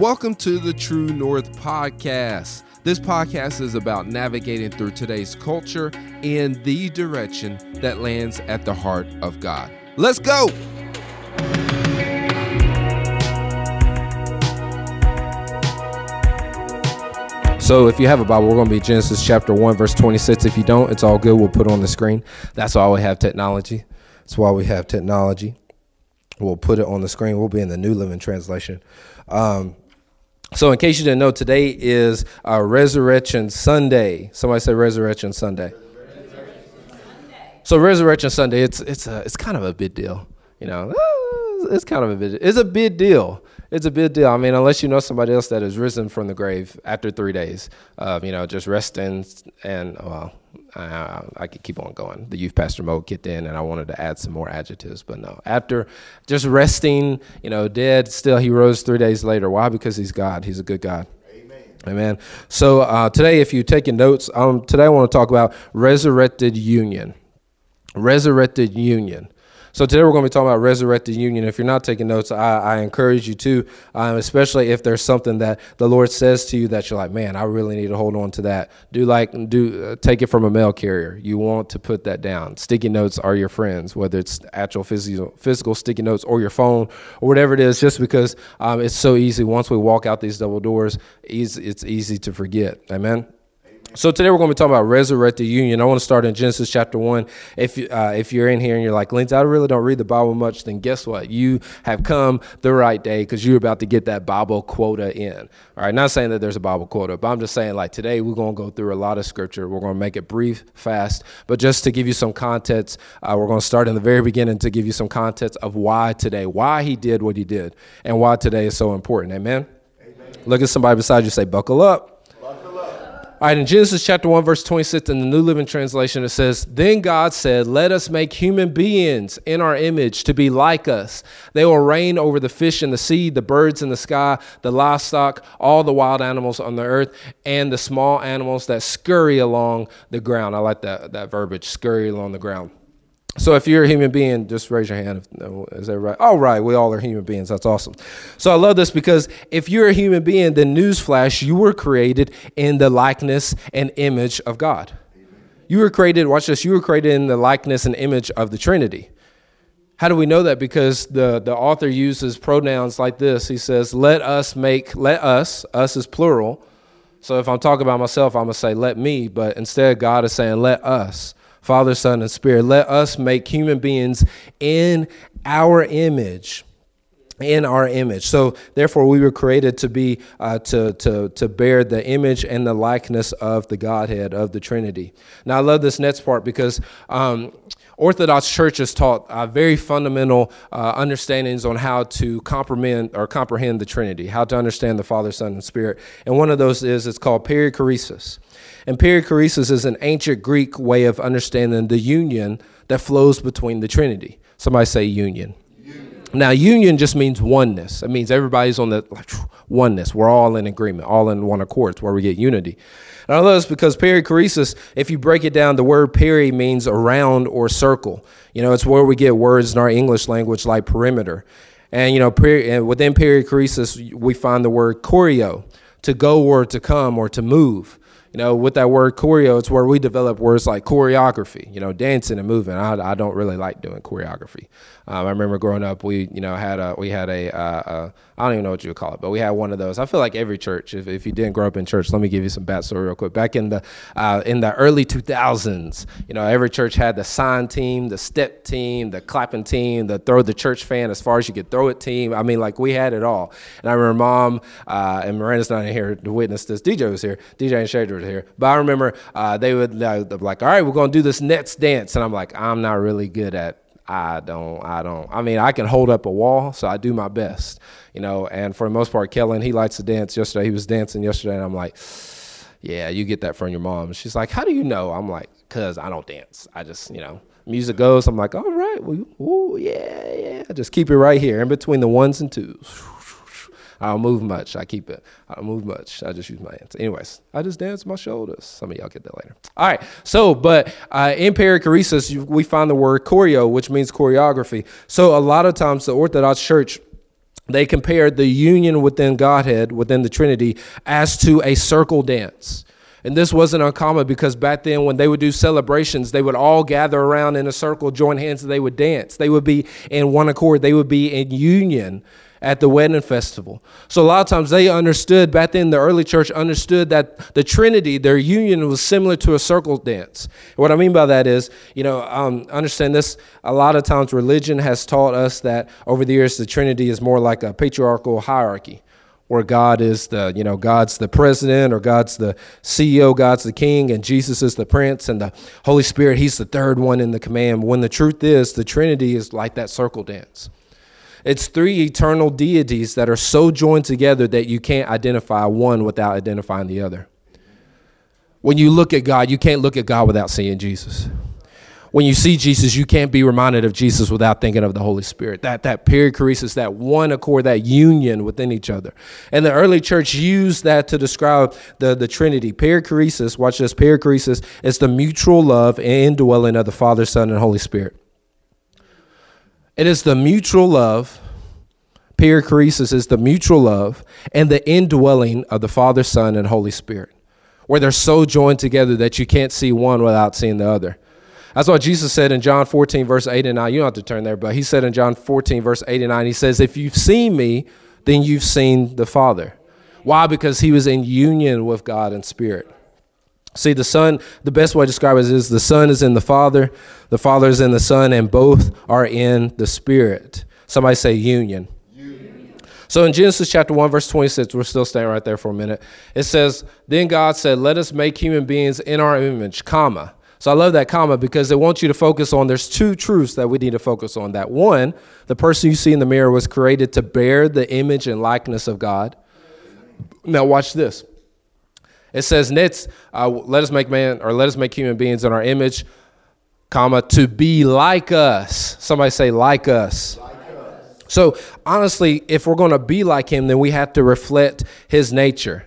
Welcome to the True North Podcast. This podcast is about navigating through today's culture in the direction that lands at the heart of God. Let's go! So, if you have a Bible, we're going to be Genesis chapter 1, verse 26. If you don't, it's all good. We'll put it on the screen. That's why we have technology. That's why we have technology. We'll put it on the screen. We'll be in the New Living Translation. Um, so, in case you didn't know, today is uh, Resurrection Sunday. Somebody say Resurrection Sunday. So, Resurrection Sunday, it's it's a, it's kind of a big deal, you know. It's kind of a big. It's a big deal. It's a big deal. I mean, unless you know somebody else that has risen from the grave after three days of you know just resting and well, I, I could keep on going. The youth pastor mode kicked in, and I wanted to add some more adjectives, but no. After just resting, you know, dead, still he rose three days later. Why? Because he's God. He's a good God. Amen. Amen. So uh, today, if you're taking notes, um, today I want to talk about resurrected union. Resurrected union. So today we're going to be talking about resurrected union. If you're not taking notes, I, I encourage you to, um, especially if there's something that the Lord says to you that you're like, man, I really need to hold on to that. Do like do uh, take it from a mail carrier. You want to put that down. Sticky notes are your friends, whether it's actual physical physical sticky notes or your phone or whatever it is. Just because um, it's so easy once we walk out these double doors, it's easy to forget. Amen. So today we're going to be talking about resurrected union. I want to start in Genesis chapter one. If uh, if you're in here and you're like, Lindsay, I really don't read the Bible much, then guess what? You have come the right day because you're about to get that Bible quota in. All right, not saying that there's a Bible quota, but I'm just saying like today we're going to go through a lot of scripture. We're going to make it brief, fast, but just to give you some context, uh, we're going to start in the very beginning to give you some context of why today, why he did what he did, and why today is so important. Amen. Amen. Look at somebody beside you, say, buckle up. All right, in Genesis chapter 1, verse 26, in the New Living Translation, it says, Then God said, Let us make human beings in our image to be like us. They will reign over the fish in the sea, the birds in the sky, the livestock, all the wild animals on the earth, and the small animals that scurry along the ground. I like that, that verbiage, scurry along the ground. So if you're a human being, just raise your hand. Is that right? All right, we all are human beings. That's awesome. So I love this because if you're a human being, then newsflash, you were created in the likeness and image of God. You were created, watch this, you were created in the likeness and image of the Trinity. How do we know that? Because the, the author uses pronouns like this. He says, Let us make, let us, us is plural. So if I'm talking about myself, I'm going to say, Let me. But instead, God is saying, Let us. Father, Son, and Spirit. Let us make human beings in our image in our image. So therefore we were created to be uh, to, to, to bear the image and the likeness of the Godhead of the Trinity. Now I love this next part because um, Orthodox Church churches taught uh, very fundamental uh, understandings on how to comprehend or comprehend the Trinity, how to understand the Father, Son, and Spirit. And one of those is it's called perichoresis. And perichoresis is an ancient Greek way of understanding the union that flows between the Trinity. Somebody say union. Now, union just means oneness. It means everybody's on the like, oneness. We're all in agreement, all in one accord. It's where we get unity. And I love this because perichoresis, if you break it down, the word peri means around or circle. You know, it's where we get words in our English language like perimeter. And, you know, peri- and within perichoresis, we find the word choreo, to go or to come or to move you know, with that word choreo, it's where we develop words like choreography, you know, dancing and moving. I, I don't really like doing choreography. Um, I remember growing up, we, you know, had a, we had a, uh, a, I don't even know what you would call it, but we had one of those. I feel like every church, if, if you didn't grow up in church, let me give you some backstory real quick. Back in the, uh, in the early 2000s, you know, every church had the sign team, the step team, the clapping team, the throw the church fan as far as you could throw it team. I mean, like we had it all. And I remember mom, uh, and Miranda's not in here to witness this. DJ was here. DJ and Shader was here. But I remember uh, they would uh, like, all right, we're going to do this Nets dance. And I'm like, I'm not really good at I don't, I don't. I mean, I can hold up a wall, so I do my best, you know. And for the most part, Kellen, he likes to dance. Yesterday, he was dancing yesterday, and I'm like, yeah, you get that from your mom. She's like, how do you know? I'm like, cause I don't dance. I just, you know, music goes. I'm like, all right, well, ooh, yeah, yeah. Just keep it right here in between the ones and twos. I don't move much. I keep it. I don't move much. I just use my hands. Anyways, I just dance my shoulders. Some of y'all get that later. All right. So, but uh, in perichoresis, we find the word choreo, which means choreography. So a lot of times the Orthodox Church they compared the union within Godhead, within the Trinity, as to a circle dance. And this wasn't uncommon because back then, when they would do celebrations, they would all gather around in a circle, join hands, and they would dance. They would be in one accord, they would be in union at the wedding festival. So a lot of times they understood, back then the early church understood that the Trinity, their union was similar to a circle dance. what I mean by that is, you know, um, understand this, a lot of times religion has taught us that over the years the Trinity is more like a patriarchal hierarchy where God is the, you know, God's the president or God's the CEO, God's the king, and Jesus is the prince, and the Holy Spirit, he's the third one in the command. When the truth is, the Trinity is like that circle dance. It's three eternal deities that are so joined together that you can't identify one without identifying the other. When you look at God, you can't look at God without seeing Jesus. When you see Jesus, you can't be reminded of Jesus without thinking of the Holy Spirit. That that perichoresis, that one accord, that union within each other. And the early church used that to describe the, the Trinity. Perichoresis, watch this, perichoresis is the mutual love and indwelling of the Father, Son, and Holy Spirit. It is the mutual love. Perichoresis is the mutual love and the indwelling of the Father, Son, and Holy Spirit, where they're so joined together that you can't see one without seeing the other. That's what Jesus said in John 14, verse 8 and 9. You don't have to turn there, but he said in John 14, verse 8 and 9, he says, If you've seen me, then you've seen the Father. Why? Because he was in union with God and Spirit. See, the Son, the best way to describe it is the Son is in the Father, the Father is in the Son, and both are in the Spirit. Somebody say union. union. So in Genesis chapter 1, verse 26, we're still staying right there for a minute. It says, Then God said, Let us make human beings in our image, comma. So I love that comma because it wants you to focus on there's two truths that we need to focus on. That one, the person you see in the mirror was created to bear the image and likeness of God. Now watch this. It says, "Nets, uh, let us make man, or let us make human beings in our image, comma, to be like us." Somebody say, "Like us." Like us. So honestly, if we're going to be like Him, then we have to reflect His nature.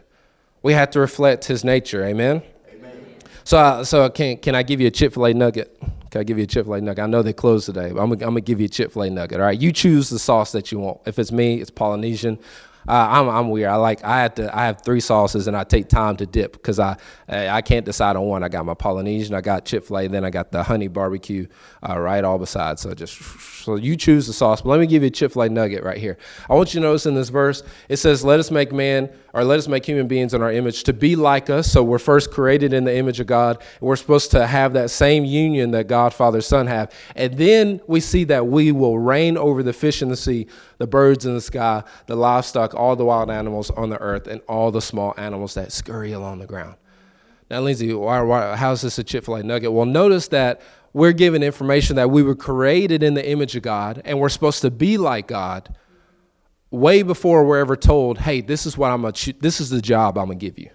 We have to reflect His nature. Amen. Amen. So, uh, so can can I give you a Chick Fil A nugget? Can I give you a Chick Fil A nugget? I know they closed today, but I'm gonna, I'm gonna give you a Chick Fil A nugget. All right, you choose the sauce that you want. If it's me, it's Polynesian. Uh, I'm, I'm weird. I like I have to I have three sauces and I take time to dip because I I can't decide on one. I got my Polynesian, I got Chick Fil A, then I got the honey barbecue uh, right all beside. So just so you choose the sauce. But let me give you a Chick Fil A nugget right here. I want you to notice in this verse it says, "Let us make man or let us make human beings in our image to be like us." So we're first created in the image of God. And we're supposed to have that same union that God, Father, Son have, and then we see that we will reign over the fish in the sea the birds in the sky, the livestock, all the wild animals on the earth, and all the small animals that scurry along the ground. Now, Lindsay, why, why, how is this a Chick fil A nugget? Well, notice that we're given information that we were created in the image of God and we're supposed to be like God way before we're ever told, hey, this is what I'm gonna, this is the job I'm gonna give you.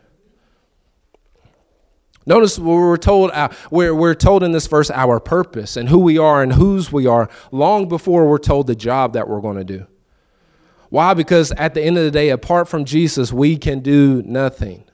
Notice we're told uh, we're, we're told in this verse our purpose and who we are and whose we are long before we're told the job that we're going to do. Why? Because at the end of the day, apart from Jesus, we can do nothing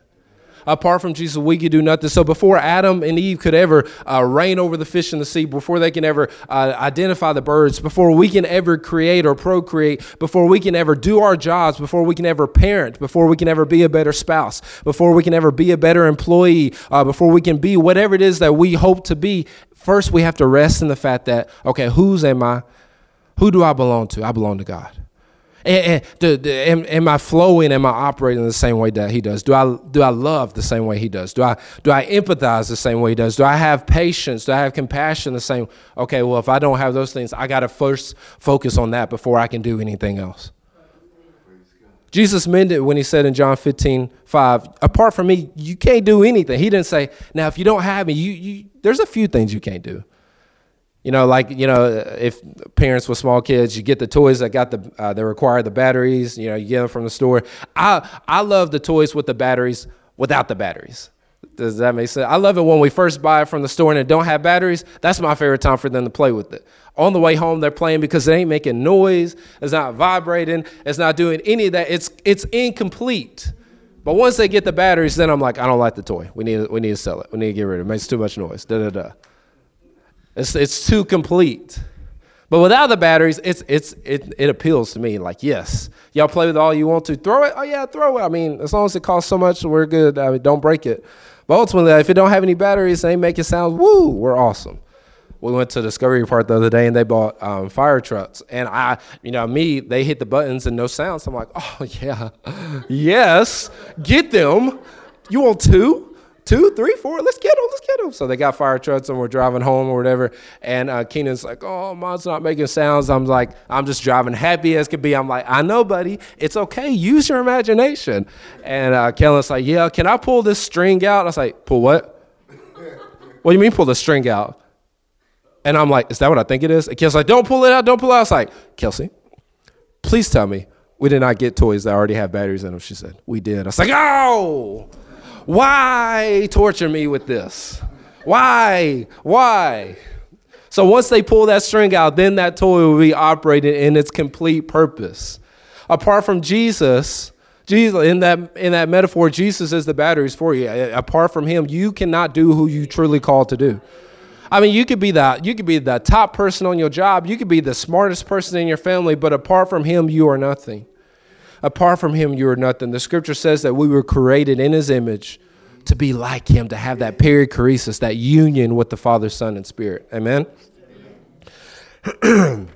apart from Jesus, we could do nothing. So before Adam and Eve could ever uh, reign over the fish in the sea, before they can ever uh, identify the birds, before we can ever create or procreate, before we can ever do our jobs, before we can ever parent, before we can ever be a better spouse, before we can ever be a better employee, uh, before we can be whatever it is that we hope to be, first we have to rest in the fact that, okay, whose am I? Who do I belong to? I belong to God. And, and am, am, I flowing? Am I operating the same way that he does? Do I do I love the same way he does? Do I do I empathize the same way he does? Do I have patience? Do I have compassion the same? Okay, well, if I don't have those things, I got to first focus on that before I can do anything else. Jesus meant it when he said in John 15, 5, apart from me, you can't do anything. He didn't say, now, if you don't have me, you, you, there's a few things you can't do. You know, like you know, if parents with small kids, you get the toys that got the uh, they require the batteries. You know, you get them from the store. I I love the toys with the batteries without the batteries. Does that make sense? I love it when we first buy it from the store and it don't have batteries. That's my favorite time for them to play with it. On the way home, they're playing because it ain't making noise. It's not vibrating. It's not doing any of that. It's it's incomplete. But once they get the batteries, then I'm like, I don't like the toy. We need we need to sell it. We need to get rid of it. It makes too much noise. Da da da. It's, it's too complete. But without the batteries, it's it's it, it appeals to me. Like, yes, y'all play with all you want to. Throw it. Oh yeah, throw it. I mean, as long as it costs so much, we're good. I mean, don't break it. But ultimately, if it don't have any batteries, they make it sound woo. We're awesome. We went to Discovery Park the other day, and they bought um, fire trucks. And I, you know, me, they hit the buttons and no sound. So I'm like, oh yeah, yes, get them. You want two? Two, three, four. Let's get them. Let's get them. So they got fire trucks and we're driving home or whatever. And uh, Keenan's like, oh, mine's not making sounds. I'm like, I'm just driving happy as could be. I'm like, I know, buddy. It's okay. Use your imagination. And uh, Kellen's like, yeah, can I pull this string out? I was like, pull what? what do you mean pull the string out? And I'm like, is that what I think it is? And Kelsey's like, don't pull it out. Don't pull it out. I was like, Kelsey, please tell me we did not get toys that already have batteries in them. She said, we did. I was like, oh. Why torture me with this? Why? Why? So once they pull that string out, then that toy will be operating in its complete purpose. Apart from Jesus, Jesus in that in that metaphor, Jesus is the batteries for you. Apart from him, you cannot do who you truly called to do. I mean, you could be the you could be the top person on your job, you could be the smartest person in your family, but apart from him, you are nothing. Apart from him, you are nothing. The scripture says that we were created in his image to be like him, to have that perichoresis, that union with the Father, Son, and Spirit. Amen?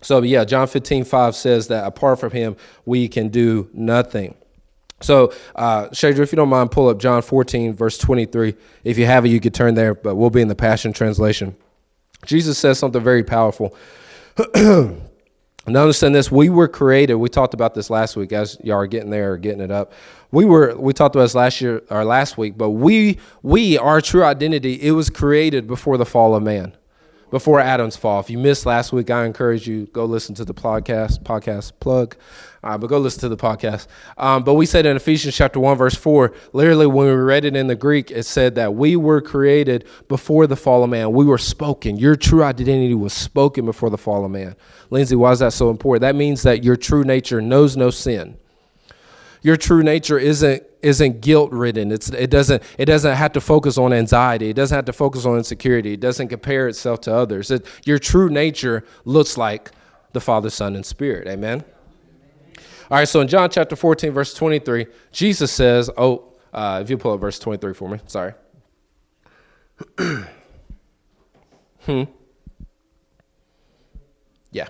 so, yeah, John 15, 5 says that apart from him, we can do nothing. So, uh, Shadra, if you don't mind, pull up John 14, verse 23. If you have it, you could turn there, but we'll be in the Passion Translation. Jesus says something very powerful. Now understand this, we were created, we talked about this last week as y'all are getting there or getting it up. We were we talked about this last year or last week, but we we our true identity, it was created before the fall of man before Adam's fall. If you missed last week, I encourage you go listen to the podcast. Podcast plug, uh, but go listen to the podcast. Um, but we said in Ephesians chapter one verse four, literally when we read it in the Greek, it said that we were created before the fall of man. We were spoken. Your true identity was spoken before the fall of man. Lindsay, why is that so important? That means that your true nature knows no sin. Your true nature isn't isn't guilt ridden. It's, it, doesn't, it doesn't have to focus on anxiety. It doesn't have to focus on insecurity. It doesn't compare itself to others. It, your true nature looks like the Father, Son, and Spirit. Amen? All right, so in John chapter 14, verse 23, Jesus says, Oh, uh, if you pull up verse 23 for me, sorry. hmm. Yeah.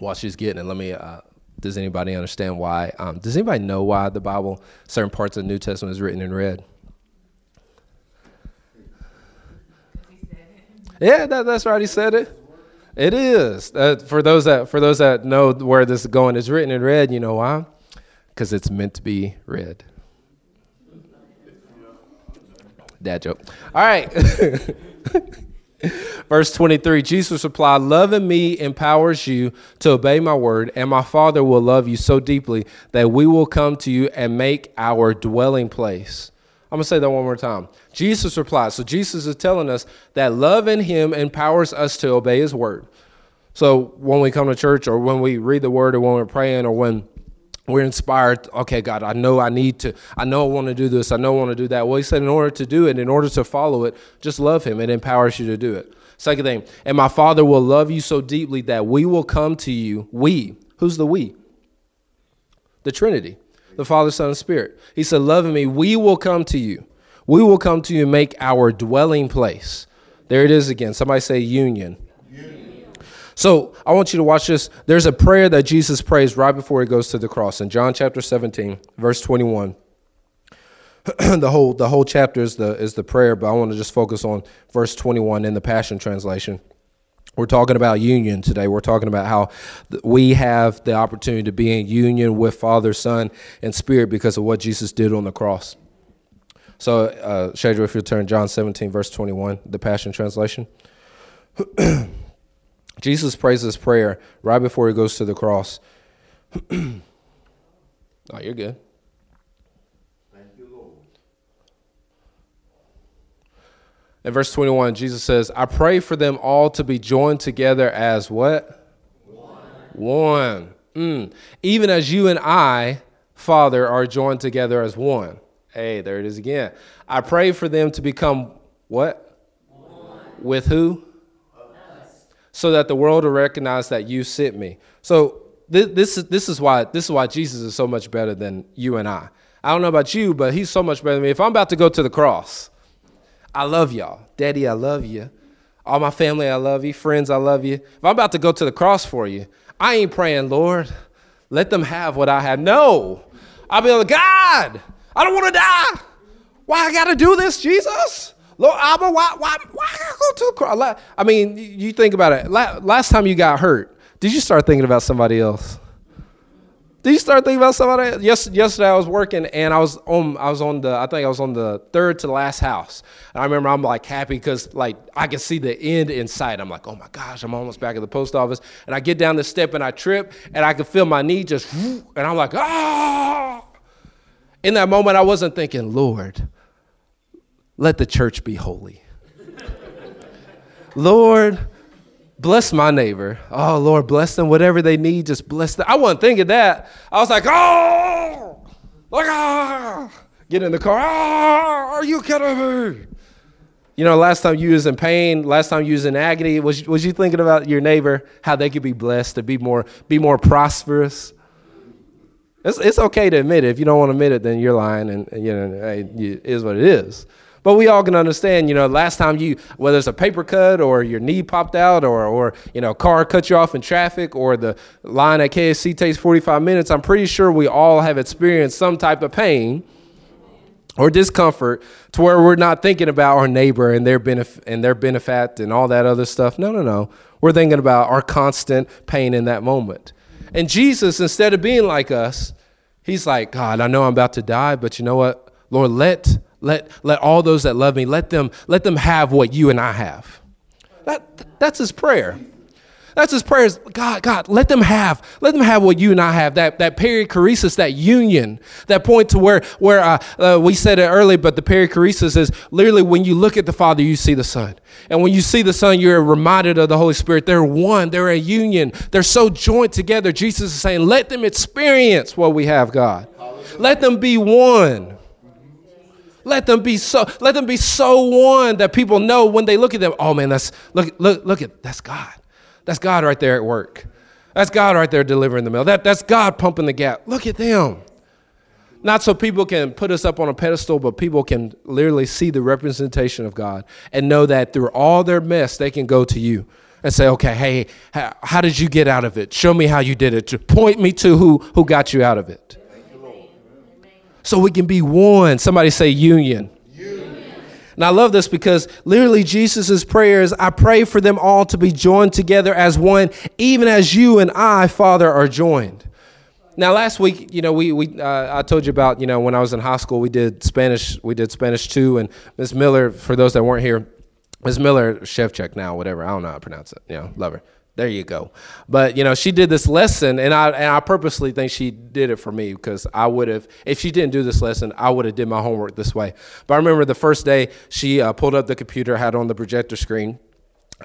While she's getting it, let me. Uh, does anybody understand why? Um, does anybody know why the Bible, certain parts of the New Testament, is written in red? Yeah, that, that's right. He said it. It is. Uh, for those that for those that know where this is going, it's written in red. You know why? Because it's meant to be read. Dad joke. All right. Verse 23 Jesus replied, Loving me empowers you to obey my word, and my Father will love you so deeply that we will come to you and make our dwelling place. I'm going to say that one more time. Jesus replied. So Jesus is telling us that loving him empowers us to obey his word. So when we come to church or when we read the word or when we're praying or when we're inspired. Okay god i know i need to i know i want to do this. I know i want to do that. Well he said in order to do it in order to follow it just love him. It empowers you to do it. Second thing and my father will love you so deeply that we will come to you we who's the we? The trinity the father son and spirit. He said loving me we will come to you. We will come to you and make our dwelling place. There it is again. Somebody say union so I want you to watch this. There's a prayer that Jesus prays right before he goes to the cross in John chapter 17, verse 21. the whole the whole chapter is the is the prayer, but I want to just focus on verse 21 in the Passion Translation. We're talking about union today. We're talking about how we have the opportunity to be in union with Father, Son, and Spirit because of what Jesus did on the cross. So, uh, Shadra, if you turn John 17, verse 21, the Passion Translation. Jesus prays this prayer right before he goes to the cross. oh, you're good. Thank you, Lord. In verse 21, Jesus says, I pray for them all to be joined together as what? One. One. Mm. Even as you and I, Father are joined together as one. Hey, there it is again. I pray for them to become what? One. With who? So that the world will recognize that you sent me. So this, this, is, this, is why, this is why Jesus is so much better than you and I. I don't know about you, but he's so much better than me. If I'm about to go to the cross, I love y'all. Daddy, I love you. All my family, I love you. Friends, I love you. If I'm about to go to the cross for you, I ain't praying, Lord, let them have what I have. No. I'll be like, God, I don't want to die. Why I got to do this, Jesus? Lord, Abba, why, why, why I go to the cross? I mean, you think about it. Last time you got hurt, did you start thinking about somebody else? Did you start thinking about somebody? Yes, yesterday I was working and I was on I was on the I think I was on the third to the last house. And I remember I'm like happy because like I can see the end in sight. I'm like, oh my gosh, I'm almost back at the post office. And I get down the step and I trip and I can feel my knee just and I'm like, ah. In that moment, I wasn't thinking, Lord, let the church be holy. Lord, bless my neighbor. Oh, Lord, bless them. Whatever they need, just bless them. I wasn't thinking that. I was like, oh, like, ah. Get in the car. Ah, are you kidding me? You know, last time you was in pain, last time you was in agony, was, was you thinking about your neighbor, how they could be blessed to be more, be more prosperous? It's, it's okay to admit it. If you don't want to admit it, then you're lying, and, and you know, it is what it is. But we all can understand, you know, last time you, whether it's a paper cut or your knee popped out or, or you know, car cut you off in traffic or the line at KFC takes 45 minutes, I'm pretty sure we all have experienced some type of pain or discomfort to where we're not thinking about our neighbor and their benefit and their benefit and all that other stuff. No, no, no. We're thinking about our constant pain in that moment. And Jesus, instead of being like us, he's like, God, I know I'm about to die, but you know what? Lord, let let, let all those that love me, let them, let them have what you and I have. That, that's his prayer. That's his prayers. God, God, let them have, let them have what you and I have. That that perichoresis, that union, that point to where where uh, uh, we said it earlier, but the perichoresis is literally when you look at the Father, you see the Son, and when you see the Son, you're reminded of the Holy Spirit. They're one. They're a union. They're so joined together. Jesus is saying, let them experience what we have, God. Let them be one. Let them be so let them be so one that people know when they look at them, oh man, that's look look look at that's God. That's God right there at work. That's God right there delivering the mail. That that's God pumping the gap. Look at them. Not so people can put us up on a pedestal, but people can literally see the representation of God and know that through all their mess, they can go to you and say, okay, hey, how, how did you get out of it? Show me how you did it. Point me to who, who got you out of it so we can be one. Somebody say union. union. And I love this because literally Jesus' prayers, I pray for them all to be joined together as one, even as you and I, Father, are joined. Now, last week, you know, we, we uh, I told you about, you know, when I was in high school, we did Spanish, we did Spanish too, and Miss Miller, for those that weren't here, Miss Miller, chef check now, whatever, I don't know how to pronounce it, you know, love her. There you go. But you know, she did this lesson, and I and I purposely think she did it for me because I would have, if she didn't do this lesson, I would have did my homework this way. But I remember the first day she uh, pulled up the computer, had on the projector screen,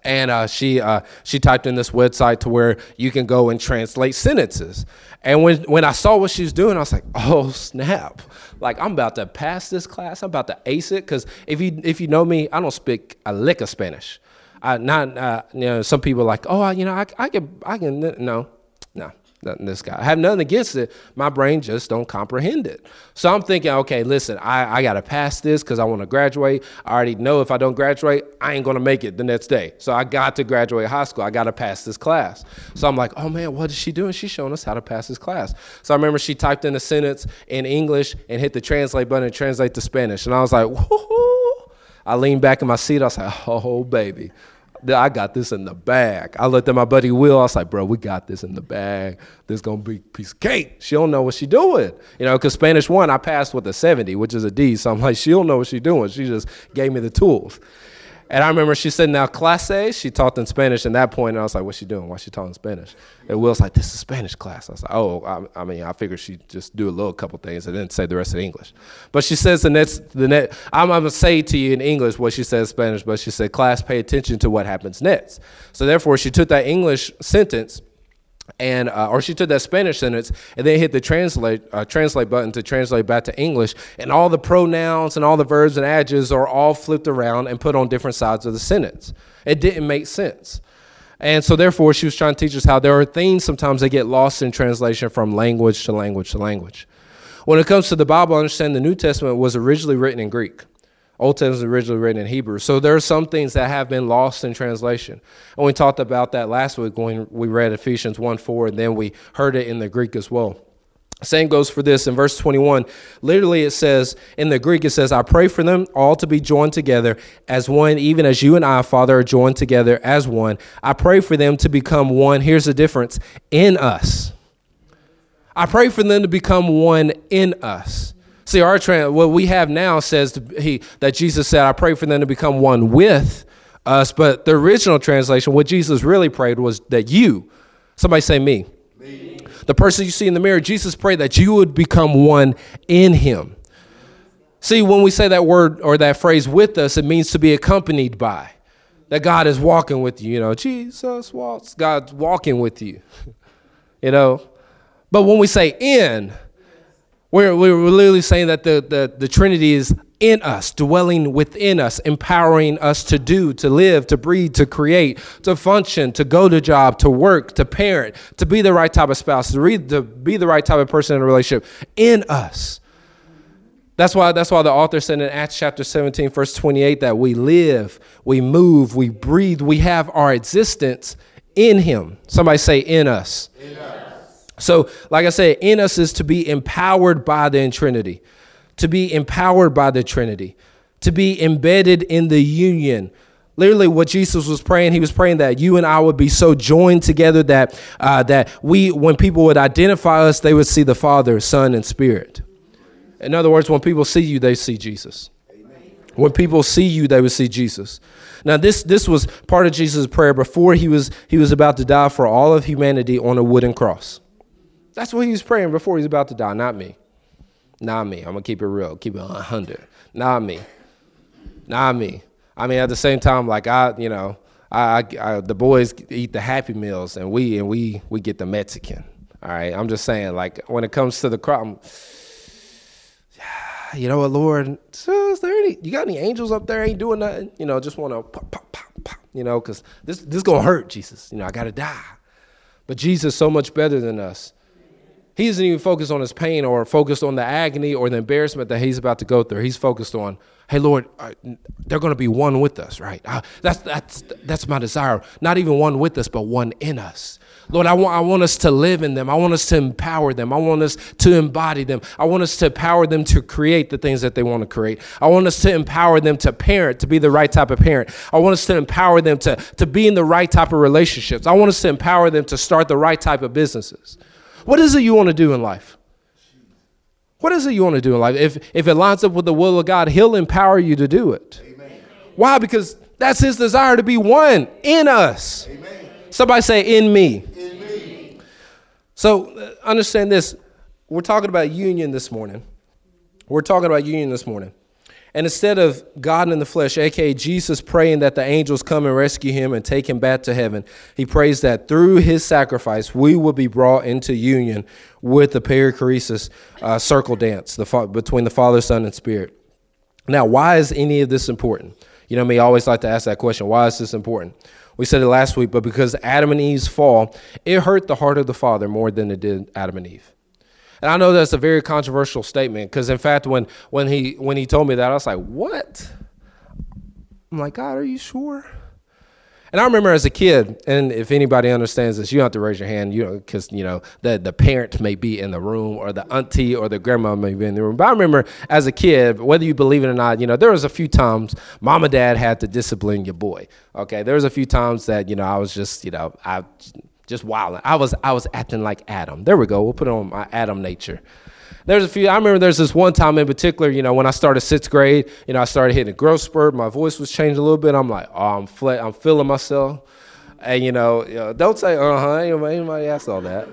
and uh, she uh, she typed in this website to where you can go and translate sentences. And when when I saw what she was doing, I was like, oh snap! Like I'm about to pass this class. I'm about to ace it because if you if you know me, I don't speak a lick of Spanish. I not uh, you know some people are like oh you know I, I can I can no no Nothing this guy. I have nothing against it. My brain just don't comprehend it. So I'm thinking okay listen I, I got to pass this because I want to graduate. I already know if I don't graduate I ain't gonna make it the next day. So I got to graduate high school. I got to pass this class. So I'm like oh man what is she doing? She's showing us how to pass this class. So I remember she typed in a sentence in English and hit the translate button and translate to Spanish. And I was like whoo I leaned back in my seat. I was like oh baby I got this in the bag. I looked at my buddy Will. I was like, bro, we got this in the bag. This gonna be piece of cake. She don't know what she doing. You know, because Spanish one, I passed with a 70, which is a D. So I'm like, she don't know what she doing. She just gave me the tools. And I remember she said, now clase, she talked in Spanish at that point, and I was like, what's she doing? Why she talking Spanish? And Will's like, this is Spanish class. I was like, oh, I, I mean, I figured she'd just do a little couple things and then say the rest in English. But she says the next, the next, I'm, I'm going to say to you in English what she says in Spanish, but she said, class, pay attention to what happens next. So therefore, she took that English sentence and uh, or she took that Spanish sentence and then hit the translate uh, translate button to translate back to English, and all the pronouns and all the verbs and adjectives are all flipped around and put on different sides of the sentence. It didn't make sense. And so, therefore, she was trying to teach us how there are things sometimes that get lost in translation from language to language to language. When it comes to the Bible, I understand the New Testament was originally written in Greek. Old Testament was originally written in Hebrew. So there are some things that have been lost in translation. And we talked about that last week when we read Ephesians 1 4, and then we heard it in the Greek as well. Same goes for this in verse 21. Literally, it says, in the Greek, it says, I pray for them all to be joined together as one, even as you and I, Father, are joined together as one. I pray for them to become one. Here's the difference in us. I pray for them to become one in us. See, our trans, what we have now says he, that Jesus said, I pray for them to become one with us. But the original translation, what Jesus really prayed was that you, somebody say me, me. the person you see in the mirror, Jesus prayed that you would become one in him. See, when we say that word or that phrase with us, it means to be accompanied by. That God is walking with you. You know, Jesus walks, God's walking with you. you know, but when we say in, we're, we're literally saying that the, the, the Trinity is in us, dwelling within us, empowering us to do, to live, to breathe, to create, to function, to go to job, to work, to parent, to be the right type of spouse, to, to be the right type of person in a relationship in us. That's why, that's why the author said in Acts chapter 17, verse 28, that we live, we move, we breathe, we have our existence in Him. Somebody say, in us. In us. So, like I said, in us is to be empowered by the Trinity, to be empowered by the Trinity, to be embedded in the union. Literally, what Jesus was praying, he was praying that you and I would be so joined together that uh, that we, when people would identify us, they would see the Father, Son, and Spirit. In other words, when people see you, they see Jesus. When people see you, they would see Jesus. Now, this this was part of Jesus' prayer before he was he was about to die for all of humanity on a wooden cross. That's what he was praying before he's about to die, not me. Not me. I'm going to keep it real, keep it 100. Not me. Not me. I mean, at the same time, like, I, you know, I, I, the boys eat the Happy Meals and we, and we, we get the Mexican. All right. I'm just saying, like, when it comes to the crop, you know what, Lord, is there any, you got any angels up there ain't doing nothing? You know, just want to pop, pop, pop, pop, you know, because this, this going to hurt, Jesus. You know, I got to die. But Jesus so much better than us. He isn't even focused on his pain or focused on the agony or the embarrassment that he's about to go through. He's focused on, hey, Lord, they're going to be one with us, right? That's, that's, that's my desire. Not even one with us, but one in us. Lord, I want, I want us to live in them. I want us to empower them. I want us to embody them. I want us to empower them to create the things that they want to create. I want us to empower them to parent, to be the right type of parent. I want us to empower them to, to be in the right type of relationships. I want us to empower them to start the right type of businesses. What is it you want to do in life? What is it you want to do in life? If, if it lines up with the will of God, He'll empower you to do it. Amen. Why? Because that's His desire to be one in us. Amen. Somebody say, in me. in me. So uh, understand this. We're talking about union this morning. We're talking about union this morning. And instead of God in the flesh, aka Jesus praying that the angels come and rescue him and take him back to heaven, he prays that through his sacrifice, we will be brought into union with the perichoresis uh, circle dance the fa- between the Father, Son, and Spirit. Now, why is any of this important? You know me, I always like to ask that question why is this important? We said it last week, but because Adam and Eve's fall, it hurt the heart of the Father more than it did Adam and Eve. And I know that's a very controversial statement because, in fact, when when he when he told me that, I was like, "What?" I'm like, "God, are you sure?" And I remember as a kid, and if anybody understands this, you don't have to raise your hand, you know, because you know the the parent may be in the room, or the auntie or the grandma may be in the room. But I remember as a kid, whether you believe it or not, you know, there was a few times mom and dad had to discipline your boy. Okay, there was a few times that you know I was just, you know, I just wilding. I was I was acting like Adam. There we go. We'll put on my Adam nature. There's a few. I remember there's this one time in particular. You know, when I started sixth grade, you know, I started hitting a growth spurt. My voice was changing a little bit. I'm like, oh, I'm flat. I'm feeling myself. And you know, you know don't say uh huh. Anybody, asked all that.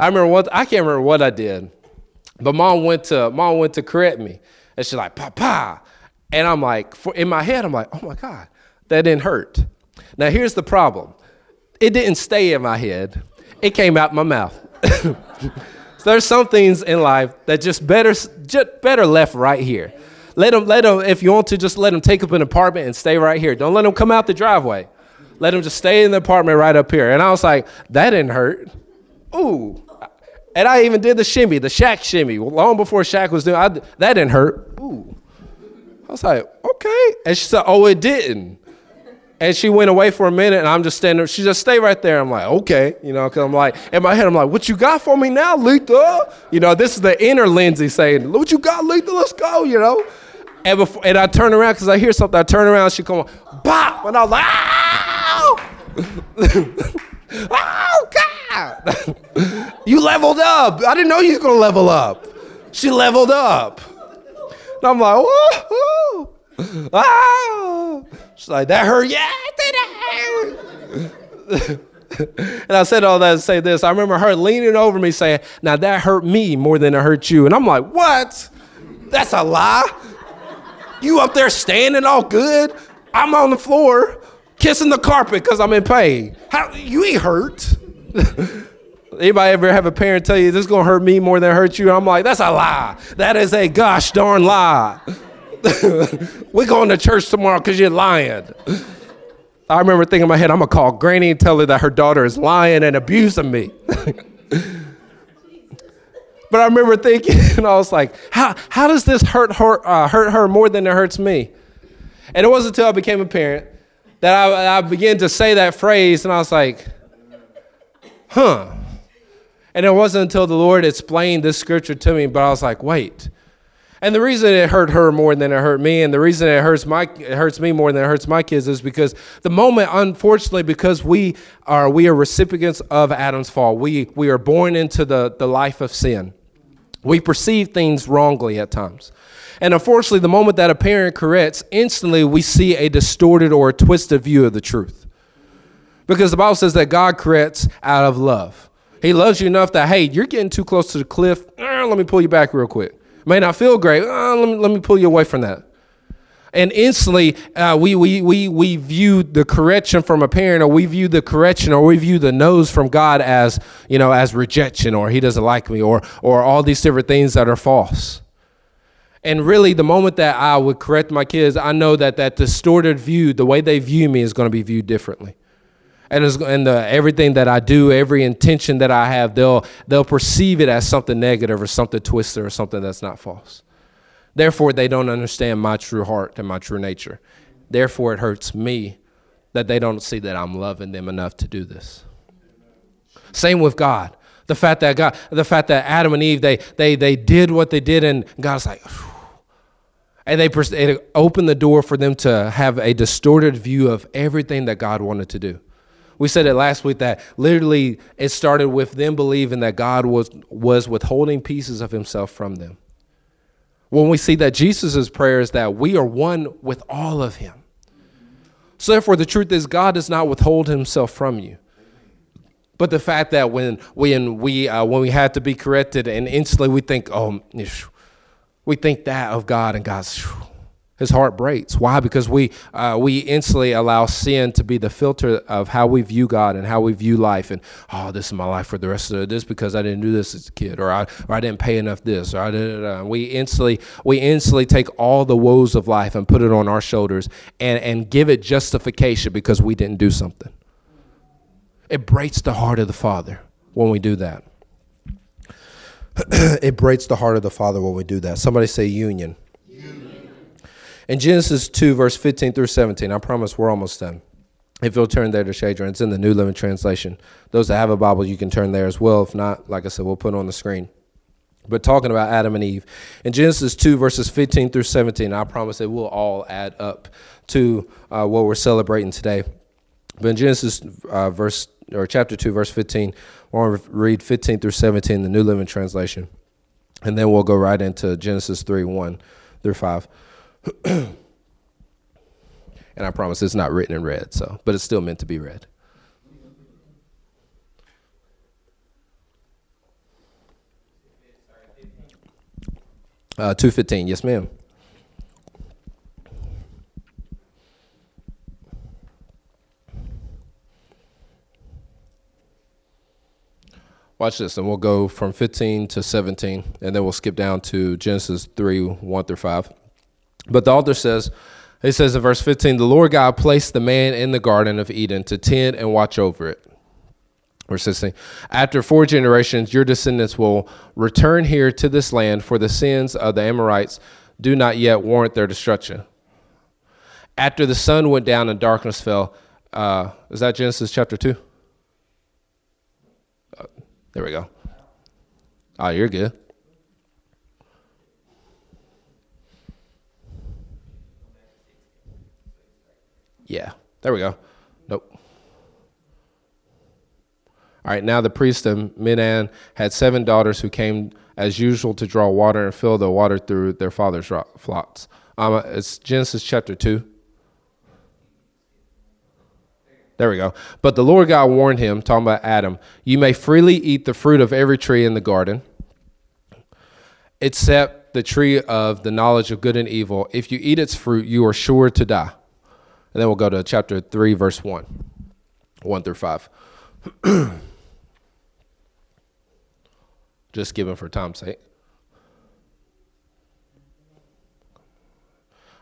I remember what I can't remember what I did, but mom went to mom went to correct me, and she's like, Papa, and I'm like, for, in my head, I'm like, oh my god, that didn't hurt. Now here's the problem it didn't stay in my head. it came out my mouth. so there's some things in life that just better, just better left right here. Let them, let them, if you want to, just let them take up an apartment and stay right here. Don't let them come out the driveway. Let them just stay in the apartment right up here. And I was like, that didn't hurt. Ooh. And I even did the shimmy, the Shaq shimmy, long before Shaq was doing. I, that didn't hurt. Ooh. I was like, okay. And she said, oh, it didn't. And she went away for a minute, and I'm just standing. She just stay right there. I'm like, okay, you know, because I'm like, in my head, I'm like, what you got for me now, Letha? You know, this is the inner Lindsay saying, what you got, Letha? Let's go, you know. And, before, and I turn around because I hear something. I turn around, she come on, bop, and I was like, oh God, you leveled up. I didn't know you was gonna level up. She leveled up. And I'm like, whoa, oh. She's like, that hurt? Yeah, it and I said all that to say this. I remember her leaning over me saying, Now that hurt me more than it hurt you. And I'm like, What? That's a lie. You up there standing all good. I'm on the floor kissing the carpet because I'm in pain. How, you ain't hurt. Anybody ever have a parent tell you this is gonna hurt me more than it hurt you? I'm like, that's a lie. That is a gosh darn lie. We're going to church tomorrow because you're lying. I remember thinking in my head, I'm gonna call Granny and tell her that her daughter is lying and abusing me. but I remember thinking, and I was like, how, how does this hurt her, uh, hurt her more than it hurts me? And it wasn't until I became a parent that I, I began to say that phrase, and I was like, huh. And it wasn't until the Lord explained this scripture to me, but I was like, wait, and the reason it hurt her more than it hurt me, and the reason it hurts my it hurts me more than it hurts my kids, is because the moment, unfortunately, because we are we are recipients of Adam's fall. We we are born into the, the life of sin. We perceive things wrongly at times. And unfortunately, the moment that a parent corrects, instantly we see a distorted or a twisted view of the truth. Because the Bible says that God corrects out of love. He loves you enough that, hey, you're getting too close to the cliff. Uh, let me pull you back real quick. May not feel great. Uh, let, me, let me pull you away from that. And instantly, uh, we, we, we, we view the correction from a parent, or we view the correction, or we view the nose from God as, you know, as rejection, or He doesn't like me, or, or all these different things that are false. And really, the moment that I would correct my kids, I know that that distorted view, the way they view me, is going to be viewed differently and, and the, everything that I do, every intention that I have, they'll, they'll perceive it as something negative or something twisted or something that's not false. Therefore, they don't understand my true heart and my true nature. Therefore, it hurts me that they don't see that I'm loving them enough to do this. Same with God. The fact that God, the fact that Adam and Eve, they they they did what they did, and God's like, and they it opened the door for them to have a distorted view of everything that God wanted to do. We said it last week that literally it started with them believing that God was, was withholding pieces of himself from them. When we see that Jesus' prayer is that we are one with all of him. So therefore, the truth is God does not withhold himself from you. But the fact that when, when, we, uh, when we have to be corrected and instantly we think, oh, we think that of God and God's, his heart breaks. Why? Because we uh, we instantly allow sin to be the filter of how we view God and how we view life. And oh, this is my life for the rest of this because I didn't do this as a kid, or I or I didn't pay enough this, or I did. Uh, we instantly we instantly take all the woes of life and put it on our shoulders and and give it justification because we didn't do something. It breaks the heart of the Father when we do that. it breaks the heart of the Father when we do that. Somebody say union. In Genesis 2, verse 15 through 17, I promise we're almost done. If you'll turn there to Shadron, it's in the New Living Translation. Those that have a Bible, you can turn there as well. If not, like I said, we'll put it on the screen. But talking about Adam and Eve, in Genesis 2, verses 15 through 17, I promise it will all add up to uh, what we're celebrating today. But in Genesis uh, verse or chapter 2, verse 15, we'll read 15 through 17, the New Living Translation. And then we'll go right into Genesis 3, 1 through 5. and I promise it's not written in red, so but it's still meant to be read. Uh, 215, yes, ma'am. Watch this, and we'll go from 15 to 17, and then we'll skip down to Genesis 3 1 through 5. But the author says, it says in verse 15, the Lord God placed the man in the Garden of Eden to tend and watch over it. Verse 16, after four generations, your descendants will return here to this land, for the sins of the Amorites do not yet warrant their destruction. After the sun went down and darkness fell, uh, is that Genesis chapter 2? There we go. Oh, you're good. Yeah, there we go. Nope. All right, now the priest of Midian had seven daughters who came as usual to draw water and fill the water through their father's flocks. Um, it's Genesis chapter 2. There we go. But the Lord God warned him, talking about Adam, you may freely eat the fruit of every tree in the garden, except the tree of the knowledge of good and evil. If you eat its fruit, you are sure to die. And then we'll go to chapter 3, verse 1, 1 through 5. Just given for time's sake.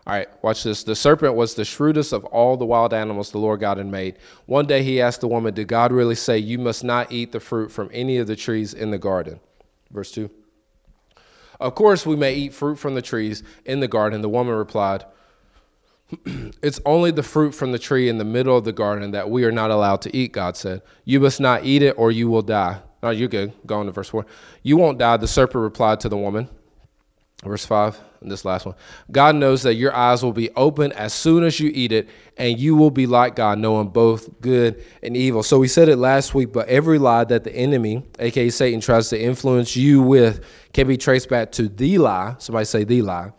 All right, watch this. The serpent was the shrewdest of all the wild animals the Lord God had made. One day he asked the woman, Did God really say, You must not eat the fruit from any of the trees in the garden? Verse 2. Of course, we may eat fruit from the trees in the garden. The woman replied, It's only the fruit from the tree in the middle of the garden that we are not allowed to eat, God said. You must not eat it or you will die. Oh, you're good. Go on to verse 4. You won't die, the serpent replied to the woman. Verse 5, and this last one. God knows that your eyes will be open as soon as you eat it, and you will be like God, knowing both good and evil. So we said it last week, but every lie that the enemy, aka Satan, tries to influence you with can be traced back to the lie. Somebody say the lie.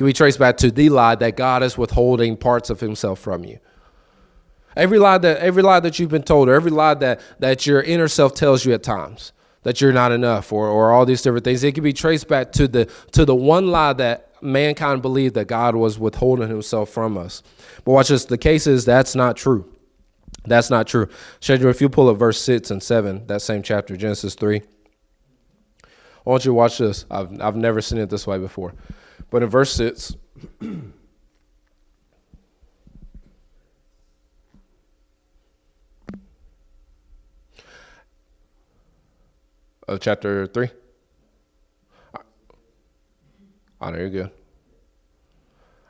Can be traced back to the lie that God is withholding parts of himself from you. Every lie that every lie that you've been told, or every lie that, that your inner self tells you at times that you're not enough or, or all these different things. It can be traced back to the to the one lie that mankind believed that God was withholding himself from us. But watch this, the case is that's not true. That's not true. Shadrach, if you pull up verse 6 and 7, that same chapter, Genesis 3. I want you to watch this. I've, I've never seen it this way before. But in verse 6, of chapter 3? Oh, ah, there you go.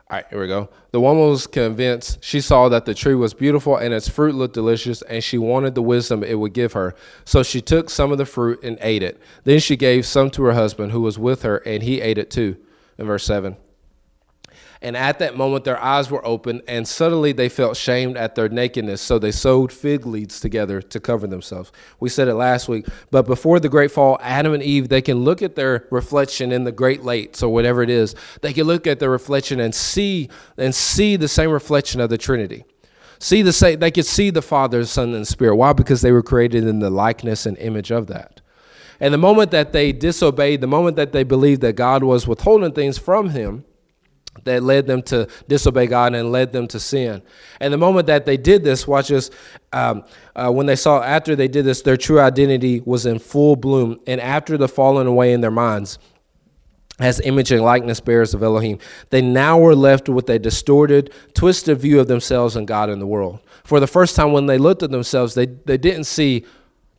All right, here we go. The woman was convinced. She saw that the tree was beautiful and its fruit looked delicious, and she wanted the wisdom it would give her. So she took some of the fruit and ate it. Then she gave some to her husband who was with her, and he ate it too. In verse 7. And at that moment, their eyes were open, and suddenly they felt shamed at their nakedness. So they sewed fig leaves together to cover themselves. We said it last week, but before the great fall, Adam and Eve, they can look at their reflection in the great lakes or whatever it is. They can look at their reflection and see and see the same reflection of the Trinity. See the same, they could see the Father, Son, and Spirit. Why? Because they were created in the likeness and image of that. And the moment that they disobeyed, the moment that they believed that God was withholding things from him, that led them to disobey God and led them to sin. And the moment that they did this, watch this, um, uh, when they saw after they did this, their true identity was in full bloom. And after the falling away in their minds, as image and likeness bearers of Elohim, they now were left with a distorted, twisted view of themselves and God and the world. For the first time, when they looked at themselves, they, they didn't see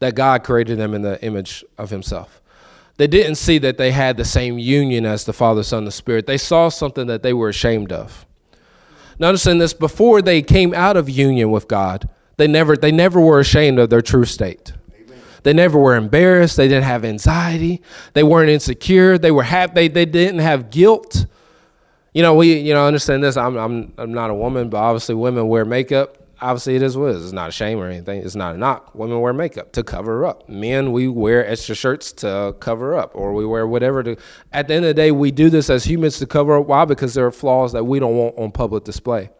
that God created them in the image of Himself they didn't see that they had the same union as the Father, Son, and the Spirit. They saw something that they were ashamed of. Now understand this, before they came out of union with God, they never, they never were ashamed of their true state. They never were embarrassed. They didn't have anxiety. They weren't insecure. They were happy. They, they didn't have guilt. You know, we, you know, understand this. I'm, I'm, I'm not a woman, but obviously women wear makeup obviously it is what it is. It's not a shame or anything. It's not a knock. Women wear makeup to cover up. Men, we wear extra shirts to cover up, or we wear whatever to. At the end of the day, we do this as humans to cover up. Why? Because there are flaws that we don't want on public display.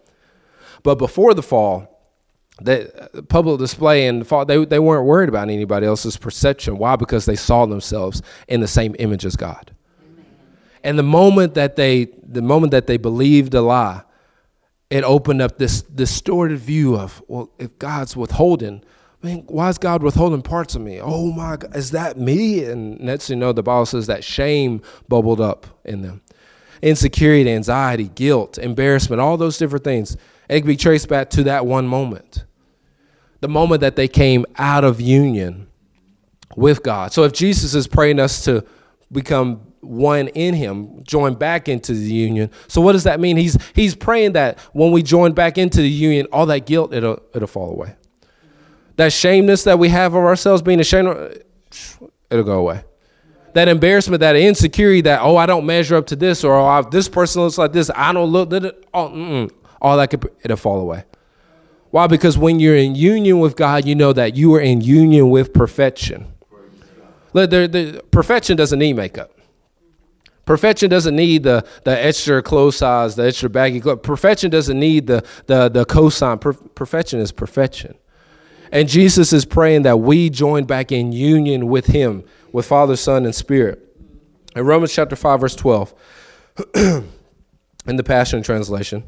But before the fall, the public display and the fall, they, they weren't worried about anybody else's perception. Why? Because they saw themselves in the same image as God. And the moment that they, the moment that they believed a lie, it opened up this distorted view of, well, if God's withholding, I mean, why is God withholding parts of me? Oh my God, is that me? And next you know, the Bible says that shame bubbled up in them. Insecurity, anxiety, guilt, embarrassment, all those different things. It can be traced back to that one moment. The moment that they came out of union with God. So if Jesus is praying us to become one in him, join back into the union. So what does that mean? He's he's praying that when we join back into the union, all that guilt it'll it'll fall away that shameness that we have of ourselves, being ashamed, it'll go away. That embarrassment, that insecurity, that oh I don't measure up to this, or oh this person looks like this, I don't look. Oh, all that could it'll fall away. Why? Because when you're in union with God, you know that you are in union with perfection. The, the, the perfection doesn't need makeup. Perfection doesn't need the, the extra clothes size, the extra baggy clothes. Perfection doesn't need the, the, the cosign. Per- perfection is perfection. And Jesus is praying that we join back in union with him, with Father, Son, and Spirit. In Romans chapter 5, verse 12, in the Passion Translation,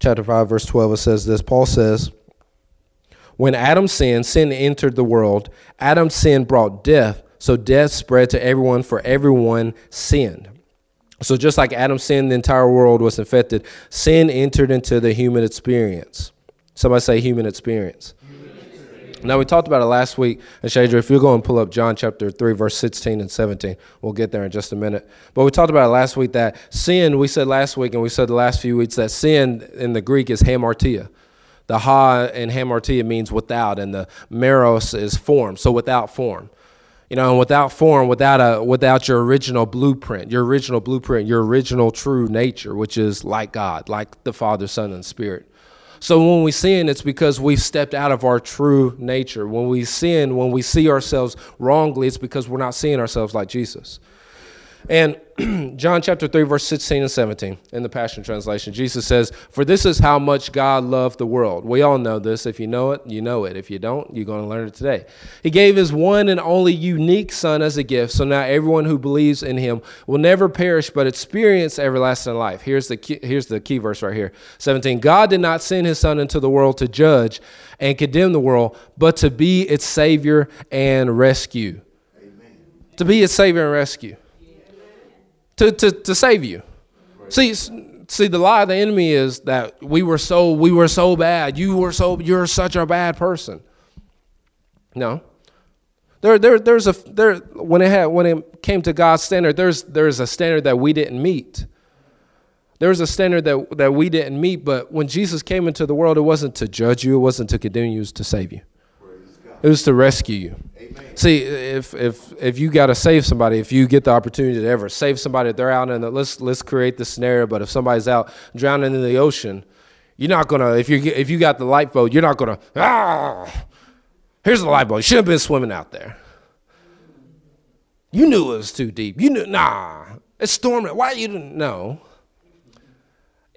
chapter 5 verse 12 it says this paul says when Adam sinned, sin entered the world. Adam's sin brought death, so death spread to everyone, for everyone sinned. So just like Adam sinned, the entire world was infected. Sin entered into the human experience. Somebody say human experience. Now we talked about it last week, and Shadra, if you're going to pull up John chapter three, verse 16 and 17, we'll get there in just a minute. But we talked about it last week that sin, we said last week, and we said the last few weeks that sin in the Greek is hamartia. The ha in hamartia means without, and the meros is form, so without form. You know, and without form, without a without your original blueprint, your original blueprint, your original true nature, which is like God, like the Father, Son, and Spirit. So when we sin, it's because we've stepped out of our true nature. When we sin, when we see ourselves wrongly, it's because we're not seeing ourselves like Jesus. And John chapter 3, verse 16 and 17 in the Passion Translation, Jesus says, For this is how much God loved the world. We all know this. If you know it, you know it. If you don't, you're going to learn it today. He gave his one and only unique Son as a gift, so now everyone who believes in him will never perish but experience everlasting life. Here's the key, here's the key verse right here 17. God did not send his Son into the world to judge and condemn the world, but to be its Savior and rescue. Amen. To be its Savior and rescue to, to, to save you. See, see, the lie of the enemy is that we were so we were so bad. You were so you're such a bad person. No. There, there, there's a there when it had when it came to God's standard, there's there's a standard that we didn't meet. There's a standard that, that we didn't meet, but when Jesus came into the world, it wasn't to judge you, it wasn't to condemn you, it was to save you. It was to rescue you. Amen. See, if if if you got to save somebody, if you get the opportunity to ever save somebody, they're out in the let's let's create the scenario. But if somebody's out drowning in the ocean, you're not gonna if you if you got the lifeboat, you're not gonna ah. Here's the lifeboat. You should have been swimming out there. You knew it was too deep. You knew nah. It's storming. Why you didn't know?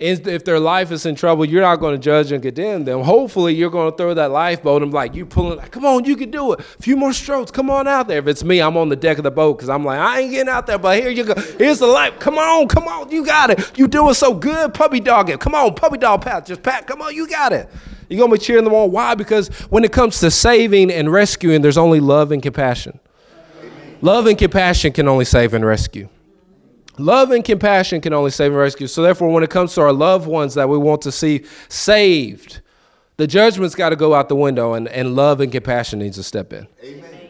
If their life is in trouble, you're not going to judge and condemn them. Hopefully, you're going to throw that lifeboat and like you pulling, like, come on, you can do it. A few more strokes, come on out there. If it's me, I'm on the deck of the boat because I'm like, I ain't getting out there, but here you go. Here's the life. Come on, come on, you got it. You doing so good, puppy dog it. Come on, puppy dog pat, just pat. Come on, you got it. You're gonna be cheering them on. Why? Because when it comes to saving and rescuing, there's only love and compassion. Love and compassion can only save and rescue. Love and compassion can only save and rescue. So, therefore, when it comes to our loved ones that we want to see saved, the judgment's got to go out the window, and, and love and compassion needs to step in. Amen.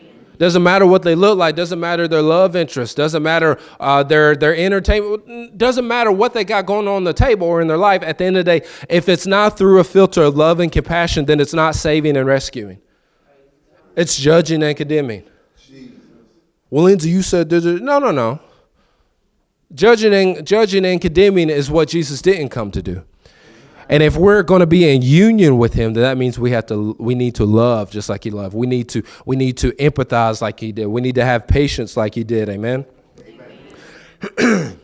Doesn't matter what they look like. Doesn't matter their love interest. Doesn't matter uh, their their entertainment. Doesn't matter what they got going on the table or in their life. At the end of the day, if it's not through a filter of love and compassion, then it's not saving and rescuing. It's judging and condemning. Jesus. Well, Lindsay, you said no, no, no. Judging and, judging and condemning is what Jesus didn't come to do. And if we're going to be in union with him, then that means we have to we need to love just like he loved. We need to we need to empathize like he did. We need to have patience like he did. Amen. Amen.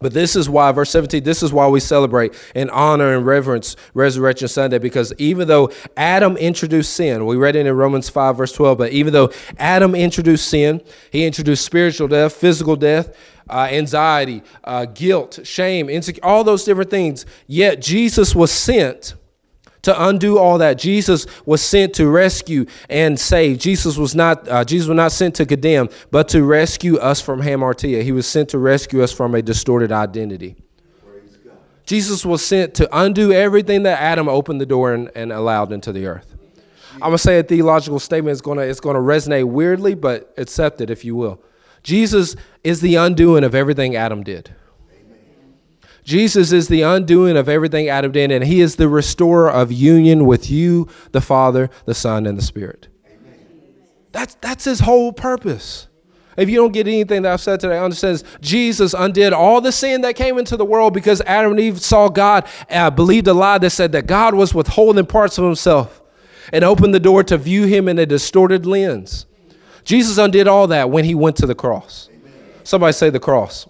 But this is why, verse 17, this is why we celebrate and honor and reverence Resurrection Sunday, because even though Adam introduced sin, we read it in Romans 5, verse 12, but even though Adam introduced sin, he introduced spiritual death, physical death, uh, anxiety, uh, guilt, shame, insecurity, all those different things. Yet Jesus was sent to undo all that. Jesus was sent to rescue and save. Jesus was not uh, Jesus was not sent to condemn, but to rescue us from hamartia. He was sent to rescue us from a distorted identity. Jesus was sent to undo everything that Adam opened the door and, and allowed into the earth. I'm gonna say a theological statement. is gonna it's gonna resonate weirdly, but accept it if you will. Jesus is the undoing of everything Adam did. Jesus is the undoing of everything Adam did, and he is the restorer of union with you, the Father, the Son, and the Spirit. That's, that's his whole purpose. If you don't get anything that I've said today, understands Jesus undid all the sin that came into the world because Adam and Eve saw God, uh, believed a lie that said that God was withholding parts of himself and opened the door to view him in a distorted lens. Jesus undid all that when he went to the cross. Somebody say the cross.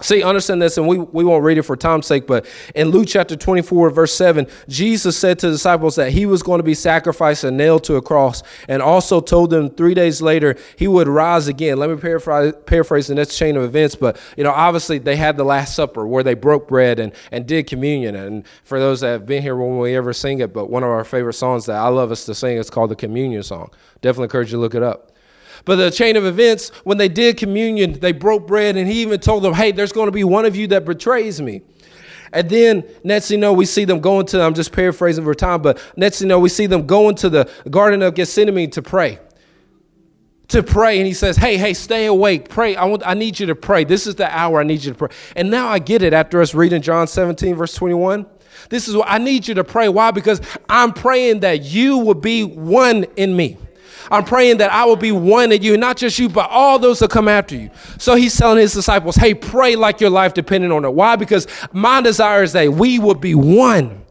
See, understand this, and we, we won't read it for time's sake, but in Luke chapter 24, verse 7, Jesus said to the disciples that he was going to be sacrificed and nailed to a cross, and also told them three days later he would rise again. Let me paraphrase, paraphrase the next chain of events, but you know, obviously they had the Last Supper where they broke bread and, and did communion. And for those that have been here when we ever sing it, but one of our favorite songs that I love us to sing is called the Communion Song. Definitely encourage you to look it up. But the chain of events, when they did communion, they broke bread, and he even told them, Hey, there's going to be one of you that betrays me. And then next you know, we see them going to, I'm just paraphrasing for time, but next you know, we see them going to the Garden of Gethsemane to pray. To pray, and he says, Hey, hey, stay awake, pray. I want I need you to pray. This is the hour I need you to pray. And now I get it after us reading John 17, verse 21. This is what I need you to pray. Why? Because I'm praying that you will be one in me. I'm praying that I will be one in you, not just you, but all those that come after you. So he's telling his disciples, hey, pray like your life depending on it. Why? Because my desire is that we would be one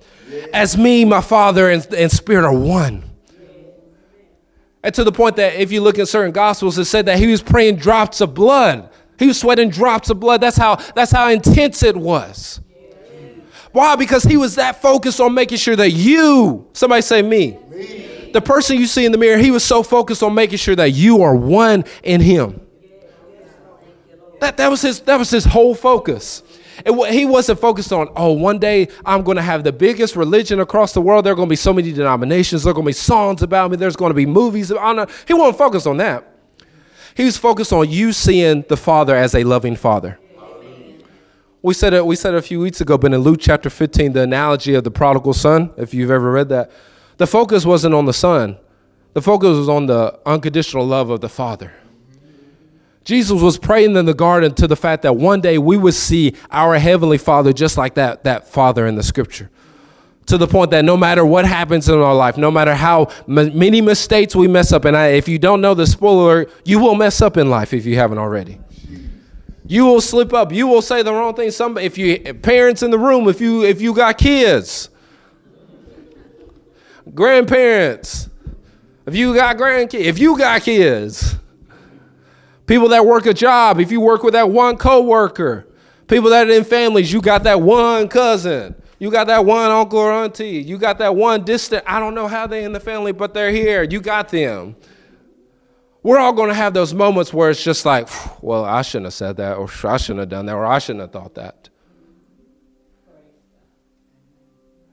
as me, my Father, and, and Spirit are one. And to the point that if you look at certain gospels, it said that he was praying drops of blood. He was sweating drops of blood. That's how that's how intense it was. Why? Because he was that focused on making sure that you, somebody say me, me the person you see in the mirror, he was so focused on making sure that you are one in him. That, that, was, his, that was his whole focus. He wasn't focused on, oh, one day I'm going to have the biggest religion across the world. There are going to be so many denominations. There are going to be songs about me. There's going to be movies. About, he wasn't focused on that. He was focused on you seeing the Father as a loving Father. We said it. We said it a few weeks ago, but in Luke chapter 15, the analogy of the prodigal son. If you've ever read that, the focus wasn't on the Son, the focus was on the unconditional love of the Father. Jesus was praying in the garden to the fact that one day we would see our heavenly Father just like that, that Father in the scripture. To the point that no matter what happens in our life, no matter how many mistakes we mess up, and I, if you don't know the spoiler, you will mess up in life if you haven't already. You will slip up. You will say the wrong thing. Some, if you parents in the room, if you if you got kids, grandparents, if you got grandkids, if you got kids, people that work a job, if you work with that one coworker, people that are in families, you got that one cousin, you got that one uncle or auntie, you got that one distant, I don't know how they in the family, but they're here. You got them. We're all going to have those moments where it's just like, well, I shouldn't have said that, or I shouldn't have done that, or I shouldn't have thought that.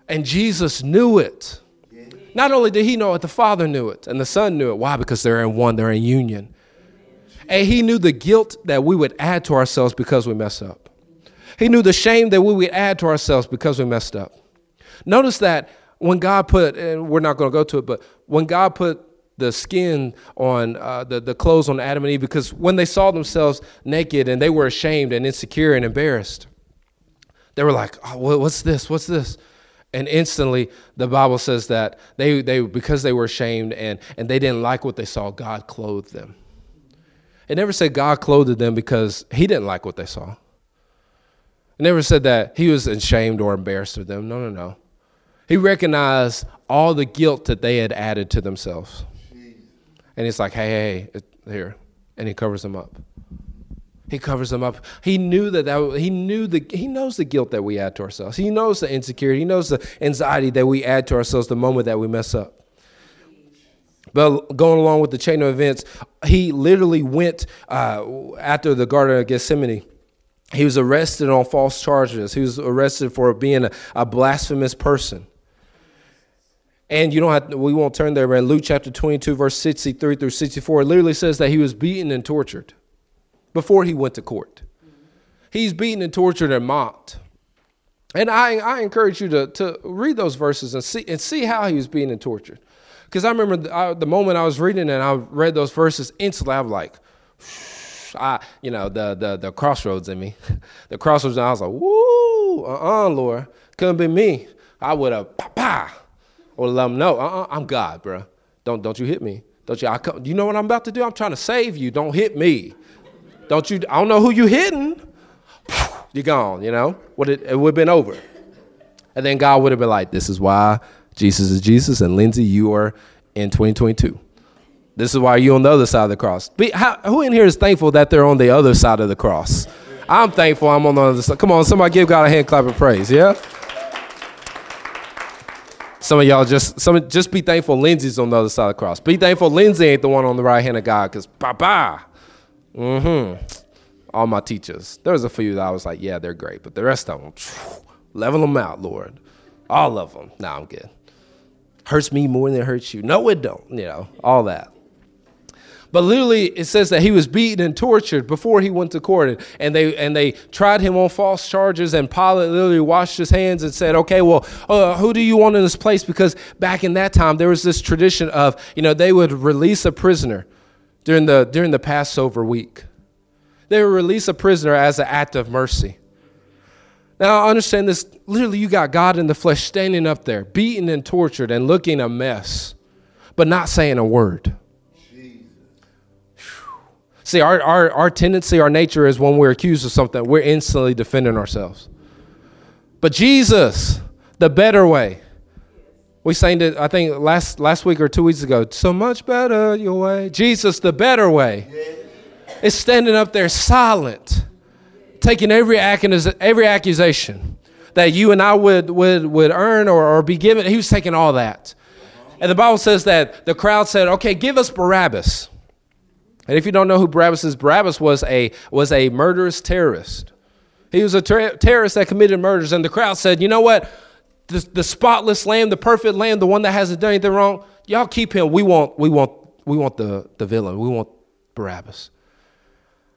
And Jesus knew it. Not only did he know it, the Father knew it, and the Son knew it. Why? Because they're in one, they're in union. And he knew the guilt that we would add to ourselves because we mess up. He knew the shame that we would add to ourselves because we messed up. Notice that when God put, and we're not going to go to it, but when God put the skin on uh, the, the clothes on Adam and Eve, because when they saw themselves naked and they were ashamed and insecure and embarrassed, they were like, oh, what's this? What's this? And instantly the bible says that they, they because they were ashamed and, and they didn't like what they saw god clothed them. It never said god clothed them because he didn't like what they saw. It never said that he was ashamed or embarrassed of them. No no no. He recognized all the guilt that they had added to themselves. And he's like hey hey, hey here. And he covers them up He covers them up. He knew that, that he knew the he knows the guilt that we add to ourselves. He knows the insecurity. He knows the anxiety that we add to ourselves the moment that we mess up. But going along with the chain of events, he literally went uh, after the Garden of Gethsemane. He was arrested on false charges. He was arrested for being a, a blasphemous person. And you don't have to, we won't turn there, but in Luke chapter 22, verse 63 through 64, it literally says that he was beaten and tortured before he went to court. He's beaten and tortured and mocked. And I, I encourage you to, to read those verses and see, and see how he was being and tortured. Because I remember the, I, the, moment I was reading and I read those verses instantly, I was like, I, you know, the, the, the crossroads in me. the crossroads, and I was like, woo, uh-uh, Lord. Couldn't be me. I would have, pa, pa. Or let them know, uh-uh, I'm God, bro. Don't, don't you hit me. Don't you, I come, you know what I'm about to do? I'm trying to save you. Don't hit me. Don't you, I don't know who you hitting. You're gone, you know? what? it, it would have been over. And then God would have been like, this is why Jesus is Jesus, and Lindsay, you are in 2022. This is why you're on the other side of the cross. Be, how, who in here is thankful that they're on the other side of the cross? I'm thankful I'm on the other side. Come on, somebody give God a hand clap of praise, yeah? Some of y'all just some just be thankful Lindsay's on the other side of the cross. Be thankful Lindsay ain't the one on the right hand of God, because Papa. Mm-hmm. All my teachers. There was a few that I was like, yeah, they're great, but the rest of them, level them out, Lord. All of them. Nah, I'm good. Hurts me more than it hurts you. No, it don't. You know, all that. But literally, it says that he was beaten and tortured before he went to court, and they and they tried him on false charges. And Pilate literally washed his hands and said, "Okay, well, uh, who do you want in this place?" Because back in that time, there was this tradition of you know they would release a prisoner during the during the Passover week. They would release a prisoner as an act of mercy. Now, I understand this. Literally, you got God in the flesh standing up there, beaten and tortured and looking a mess, but not saying a word. See, our, our, our tendency, our nature is when we're accused of something, we're instantly defending ourselves. But Jesus, the better way. We sang it, I think, last, last week or two weeks ago. So much better your way. Jesus, the better way, is standing up there silent, taking every, every accusation that you and I would, would, would earn or, or be given. He was taking all that. And the Bible says that the crowd said, okay, give us Barabbas. And if you don't know who Barabbas is, Barabbas was a, was a murderous terrorist. He was a ter- terrorist that committed murders, and the crowd said, you know what? The, the spotless lamb, the perfect lamb, the one that hasn't done anything wrong, y'all keep him. We want, we want, we want the, the villain. We want Barabbas.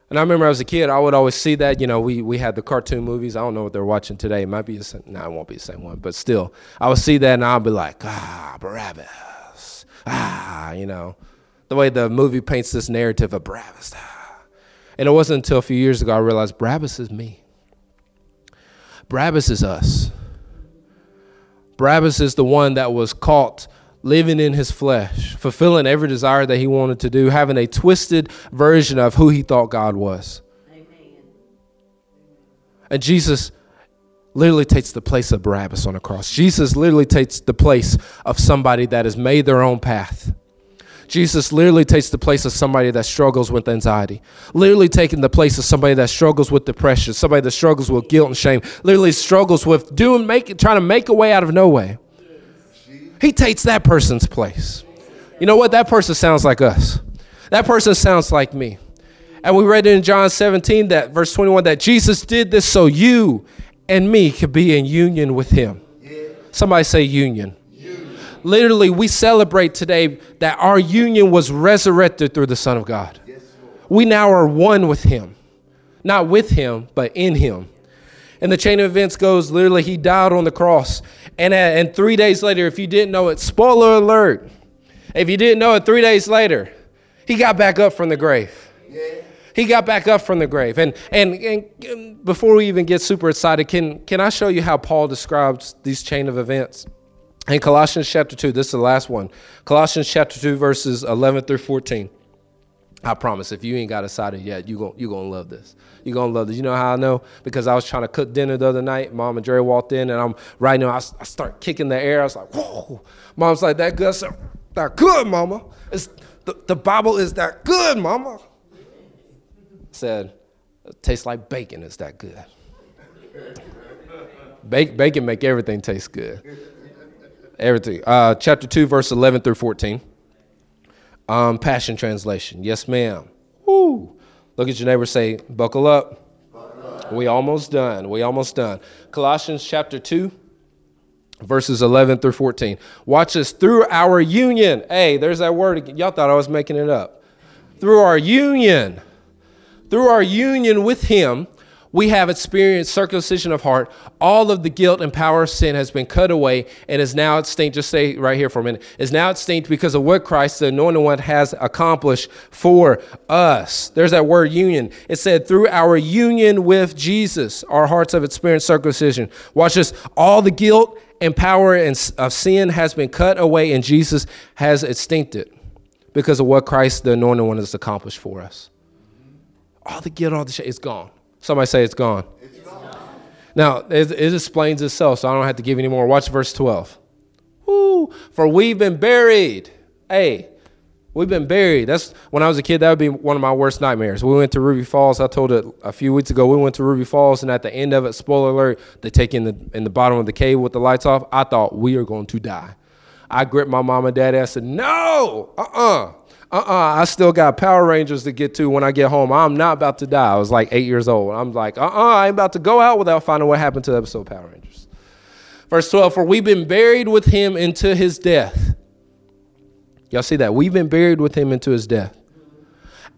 And I remember as a kid, I would always see that. You know, we, we had the cartoon movies. I don't know what they're watching today. It might be the. No, it won't be the same one. But still, I would see that and I'd be like, ah, Barabbas. Ah, you know the way the movie paints this narrative of Barabbas. And it wasn't until a few years ago I realized Barabbas is me. Barabbas is us. Barabbas is the one that was caught living in his flesh, fulfilling every desire that he wanted to do, having a twisted version of who he thought God was. Amen. And Jesus literally takes the place of Barabbas on the cross. Jesus literally takes the place of somebody that has made their own path Jesus literally takes the place of somebody that struggles with anxiety, literally taking the place of somebody that struggles with depression, somebody that struggles with guilt and shame, literally struggles with doing, make, trying to make a way out of no way. He takes that person's place. You know what? That person sounds like us. That person sounds like me. And we read in John 17 that verse 21 that Jesus did this so you and me could be in union with him. Somebody say union. Literally, we celebrate today that our union was resurrected through the Son of God. We now are one with Him. Not with Him, but in Him. And the chain of events goes literally, He died on the cross. And, uh, and three days later, if you didn't know it, spoiler alert, if you didn't know it, three days later, He got back up from the grave. he got back up from the grave. And, and, and before we even get super excited, can, can I show you how Paul describes these chain of events? In Colossians chapter 2, this is the last one. Colossians chapter 2, verses 11 through 14. I promise, if you ain't got a excited yet, you're going you gonna love this. You're going to love this. You know how I know? Because I was trying to cook dinner the other night. Mom and Dre walked in, and I'm right now, I, I start kicking the air. I was like, whoa. Mom's like, that good? I said, that good, mama. It's, the, the Bible is that good, mama. I said, It tastes like bacon. It's that good. bacon make everything taste good. Everything. Uh, chapter 2, verse 11 through 14. Um, Passion Translation. Yes, ma'am. Woo. Look at your neighbor say, buckle up. We almost done. We almost done. Colossians chapter 2, verses 11 through 14. Watch this. Through our union. Hey, there's that word again. Y'all thought I was making it up. Through our union. Through our union with him, we have experienced circumcision of heart. All of the guilt and power of sin has been cut away and is now extinct. Just stay right here for a minute. Is now extinct because of what Christ, the anointed one, has accomplished for us. There's that word union. It said, through our union with Jesus, our hearts have experienced circumcision. Watch this. All the guilt and power of sin has been cut away and Jesus has extincted because of what Christ, the anointed one, has accomplished for us. All the guilt, all the shame, it's gone. Somebody say it's gone. It's gone. Now, it, it explains itself, so I don't have to give any more. Watch verse 12. Woo, for we've been buried. Hey, we've been buried. That's when I was a kid, that would be one of my worst nightmares. We went to Ruby Falls. I told it a few weeks ago. We went to Ruby Falls, and at the end of it, spoiler alert, they take in the in the bottom of the cave with the lights off. I thought we are going to die. I gripped my mom and dad and I said, No, uh uh-uh. uh uh-uh, I still got Power Rangers to get to when I get home. I'm not about to die. I was like eight years old. I'm like, uh-uh, I ain't about to go out without finding what happened to the episode Power Rangers. Verse 12, for we've been buried with him into his death. Y'all see that? We've been buried with him into his death.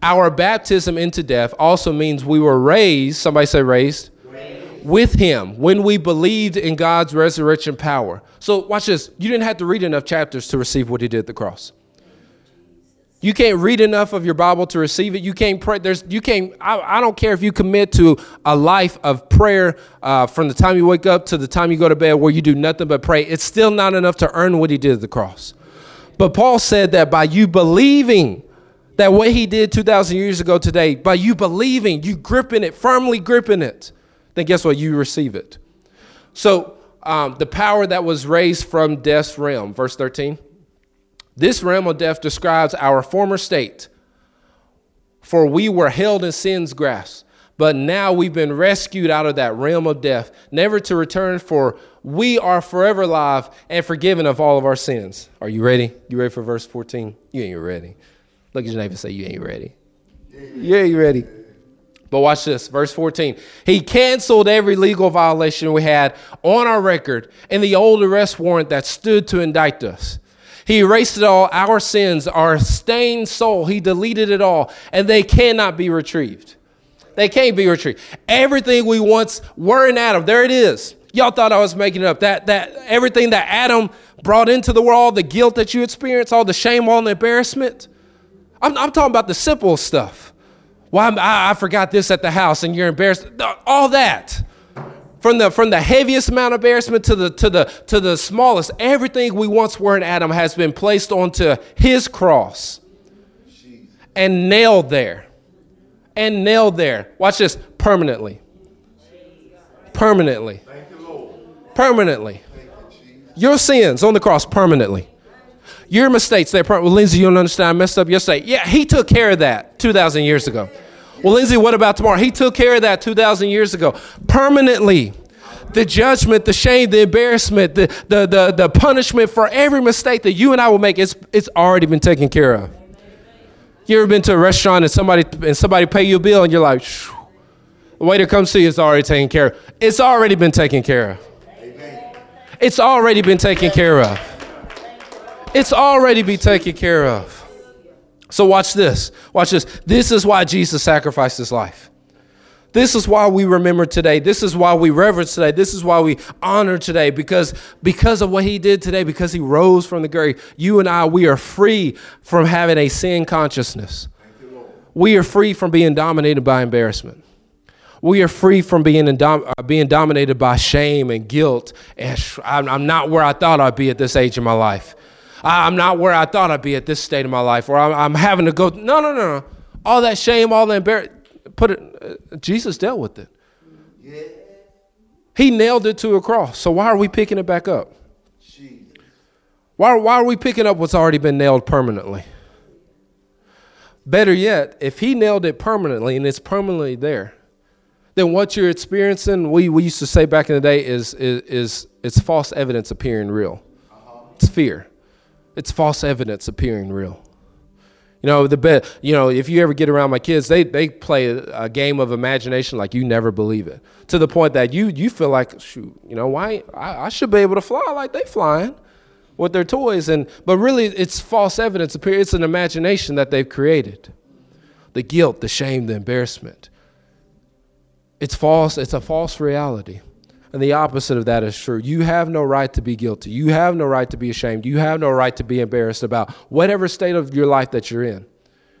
Our baptism into death also means we were raised, somebody say raised, with him when we believed in God's resurrection power. So watch this. You didn't have to read enough chapters to receive what he did at the cross. You can't read enough of your Bible to receive it. You can't pray. There's, you can't, I, I don't care if you commit to a life of prayer uh, from the time you wake up to the time you go to bed where you do nothing but pray. It's still not enough to earn what he did at the cross. But Paul said that by you believing that what he did 2,000 years ago today, by you believing, you gripping it, firmly gripping it, then guess what? You receive it. So um, the power that was raised from death's realm, verse 13. This realm of death describes our former state, for we were held in sin's grasp. But now we've been rescued out of that realm of death, never to return, for we are forever alive and forgiven of all of our sins. Are you ready? You ready for verse 14? You ain't ready. Look at your neighbor and say, You ain't ready. You ready. But watch this, verse 14. He canceled every legal violation we had on our record and the old arrest warrant that stood to indict us. He erased it all, our sins, our stained soul. He deleted it all, and they cannot be retrieved. They can't be retrieved. Everything we once were in Adam, there it is. Y'all thought I was making it up. That that everything that Adam brought into the world, the guilt that you experienced, all the shame, all the embarrassment. I'm, I'm talking about the simple stuff. Why well, I, I forgot this at the house, and you're embarrassed. All that from the from the heaviest amount of embarrassment to the to the to the smallest everything we once were in adam has been placed onto his cross and nailed there and nailed there. Watch this permanently. Permanently. Permanently. Your sins on the cross permanently. Your mistakes there well lindsay you don't understand i messed up yesterday. Yeah he took care of that 2000 years ago well, Lindsay, what about tomorrow? He took care of that 2,000 years ago. Permanently. The judgment, the shame, the embarrassment, the, the, the, the punishment for every mistake that you and I will make, it's, it's already been taken care of. You ever been to a restaurant and somebody and somebody pay you a bill and you're like, Shh. the waiter comes to you, it's already taken care of. It's already been taken care of. It's already been taken care of. It's already been taken care of. So, watch this. Watch this. This is why Jesus sacrificed his life. This is why we remember today. This is why we reverence today. This is why we honor today because because of what he did today because he rose from the grave. You and I we are free from having a sin consciousness. We are free from being dominated by embarrassment. We are free from being uh, being dominated by shame and guilt. And sh- I'm, I'm not where I thought I'd be at this age in my life. I'm not where I thought I'd be at this state of my life, or I'm, I'm having to go. No, no, no, no. All that shame, all that embarrassment, put it. Uh, Jesus dealt with it. Yeah. He nailed it to a cross. So why are we picking it back up? Why, why are we picking up what's already been nailed permanently? Better yet, if he nailed it permanently and it's permanently there, then what you're experiencing, we, we used to say back in the day, is, is, is it's false evidence appearing real. It's fear. It's false evidence appearing real. You know, the be, you know, if you ever get around my kids, they they play a, game of imagination like you never believe it. To the point that you you feel like, shoot, you know, why I, I should be able to fly like they flying with their toys and but really it's false evidence. It's an imagination that they've created. The guilt, the shame, the embarrassment. It's false, it's a false reality. And the opposite of that is true. You have no right to be guilty. You have no right to be ashamed. You have no right to be embarrassed about whatever state of your life that you're in.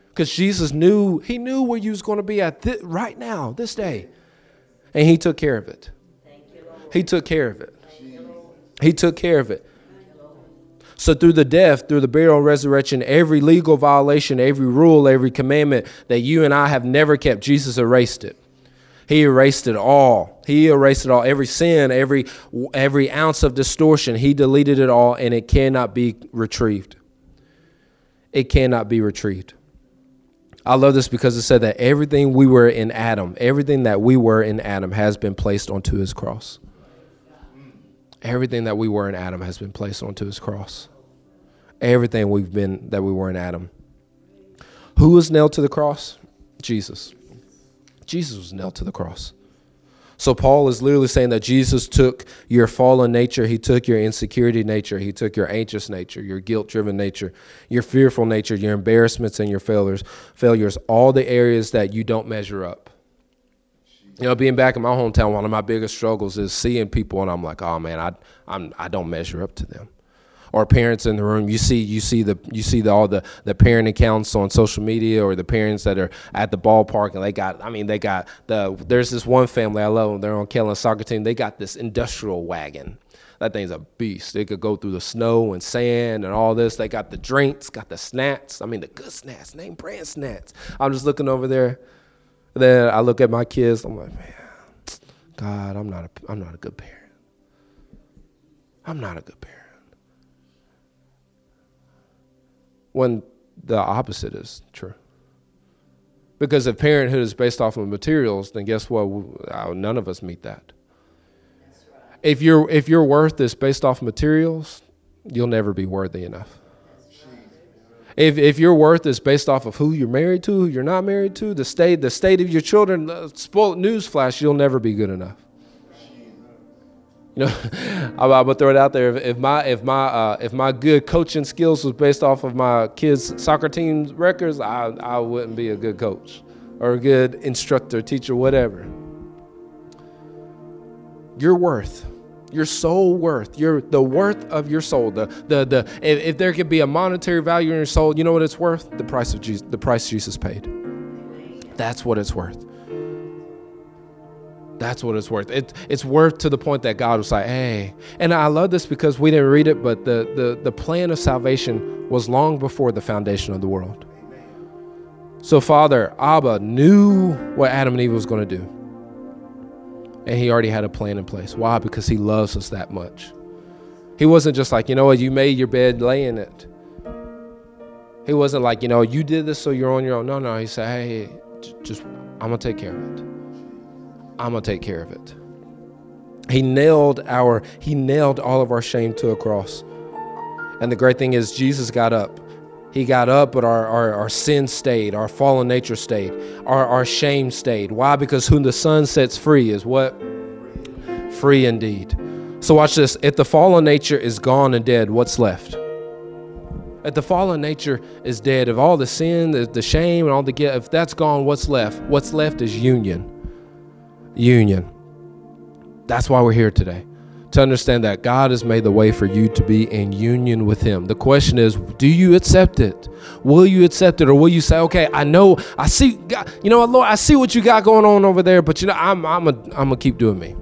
Because Jesus knew, He knew where you was going to be at th- right now, this day. And He took care of it. He took care of it. He took care of it. So through the death, through the burial and resurrection, every legal violation, every rule, every commandment that you and I have never kept, Jesus erased it. He erased it all. He erased it all. Every sin, every every ounce of distortion, he deleted it all and it cannot be retrieved. It cannot be retrieved. I love this because it said that everything we were in Adam, everything that we were in Adam has been placed onto his cross. Everything that we were in Adam has been placed onto his cross. Everything we've been that we were in Adam. Who was nailed to the cross? Jesus. Jesus was nailed to the cross. So Paul is literally saying that Jesus took your fallen nature, he took your insecurity nature, he took your anxious nature, your guilt-driven nature, your fearful nature, your embarrassments and your failures, failures, all the areas that you don't measure up. You know, being back in my hometown, one of my biggest struggles is seeing people and I'm like, "Oh man, I I'm I don't measure up to them." Or parents in the room you see you see the you see the, all the the parent accounts on social media or the parents that are at the ballpark and they got i mean they got the there's this one family i love them they're on Kellen soccer team they got this industrial wagon. That thing's a beast. They could go through the snow and sand and all this. They got the drinks got the snacks. I mean the good snacks name brand snacks. I'm just looking over there. Then i look at my kids. I'm like man god i'm not a i'm not a good parent. I'm not a good parent when the opposite is true. Because if parenthood is based off of materials, then guess what? Uh, none of us meet that. Right. If, your if your worth is based off materials, you'll never be worthy enough. If, if your worth is based off of who you're married to, who you're not married to, the state, the state of your children, spoiled newsflash, you'll never be good enough. You know, I'm, I'm, gonna throw it out there. If, if my if my uh, if my good coaching skills was based off of my kids' soccer team's records, I I wouldn't be a good coach or a good instructor, teacher, whatever. Your worth, your soul worth, your the worth of your soul. The the the if, if there could be a monetary value in your soul, you know what it's worth? The price of Jesus, the price Jesus paid. That's what it's worth. That's what it's worth. It, it's worth to the point that God was like, hey. And I love this because we didn't read it, but the, the, the plan of salvation was long before the foundation of the world. So, Father, Abba knew what Adam and Eve was going to do. And he already had a plan in place. Why? Because he loves us that much. He wasn't just like, you know what, you made your bed, lay in it. He wasn't like, you know, you did this so you're on your own. No, no. He said, hey, just, I'm going to take care of it. I'm going to take care of it. He nailed our he nailed all of our shame to a cross. And the great thing is Jesus got up. He got up, but our, our, our sin stayed, our fallen nature stayed, our, our shame stayed. Why? Because whom the Son sets free is what? Free indeed. So watch this. If the fallen nature is gone and dead, what's left? If the fallen nature is dead, if all the sin, the, the shame, and all the guilt, if that's gone, what's left? What's left is union union. That's why we're here today. To understand that God has made the way for you to be in union with Him. The question is, do you accept it? Will you accept it, or will you say, "Okay, I know, I see, God, you know Lord, I see what you got going on over there, but you know, I'm, I'm, a, I'm gonna keep doing me.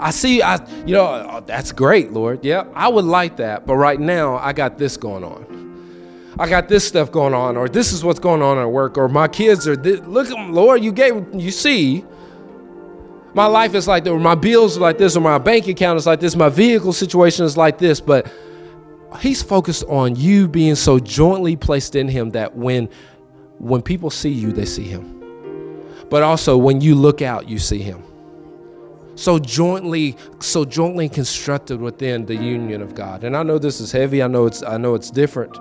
I see, I, you know, oh, that's great, Lord. Yeah, I would like that, but right now I got this going on. I got this stuff going on, or this is what's going on at work, or my kids are. This, look, Lord, you gave, you see, my life is like or my bills are like this, or my bank account is like this, my vehicle situation is like this. But he's focused on you being so jointly placed in him that when when people see you, they see him. but also when you look out, you see him. So jointly, so jointly constructed within the union of God. And I know this is heavy. I know it's I know it's different.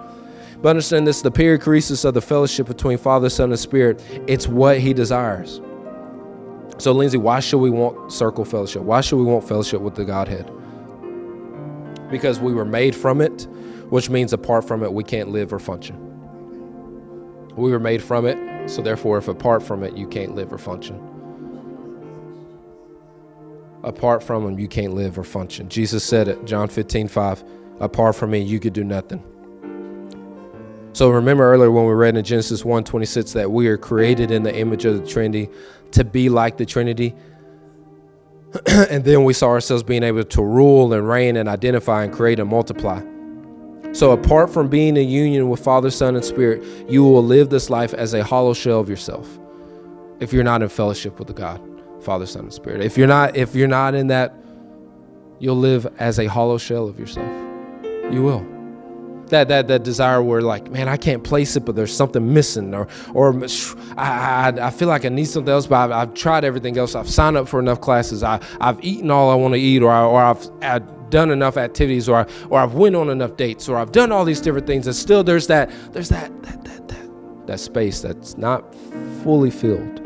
But understand this the perichoresis of the fellowship between Father, Son, and Spirit, it's what he desires. So, Lindsay, why should we want circle fellowship? Why should we want fellowship with the Godhead? Because we were made from it, which means apart from it, we can't live or function. We were made from it, so therefore, if apart from it, you can't live or function. Apart from Him, you can't live or function. Jesus said it, John 15, 5. Apart from me, you could do nothing. So remember earlier when we read in Genesis 1 26 that we are created in the image of the Trinity to be like the Trinity. and then we saw ourselves being able to rule and reign and identify and create and multiply. So, apart from being in union with Father, Son, and Spirit, you will live this life as a hollow shell of yourself. If you're not in fellowship with the God, Father, Son, and Spirit. If you're not, if you're not in that, you'll live as a hollow shell of yourself. You will that that that desire where like man I can't place it but there's something missing or or I I, I feel like I need something else but I've, I've, tried everything else. I've signed up for enough classes. I I've eaten all I want to eat or I, or I've, I've done enough activities or I, or I've went on enough dates or I've done all these different things and still there's that there's that that that that, that space that's not fully filled.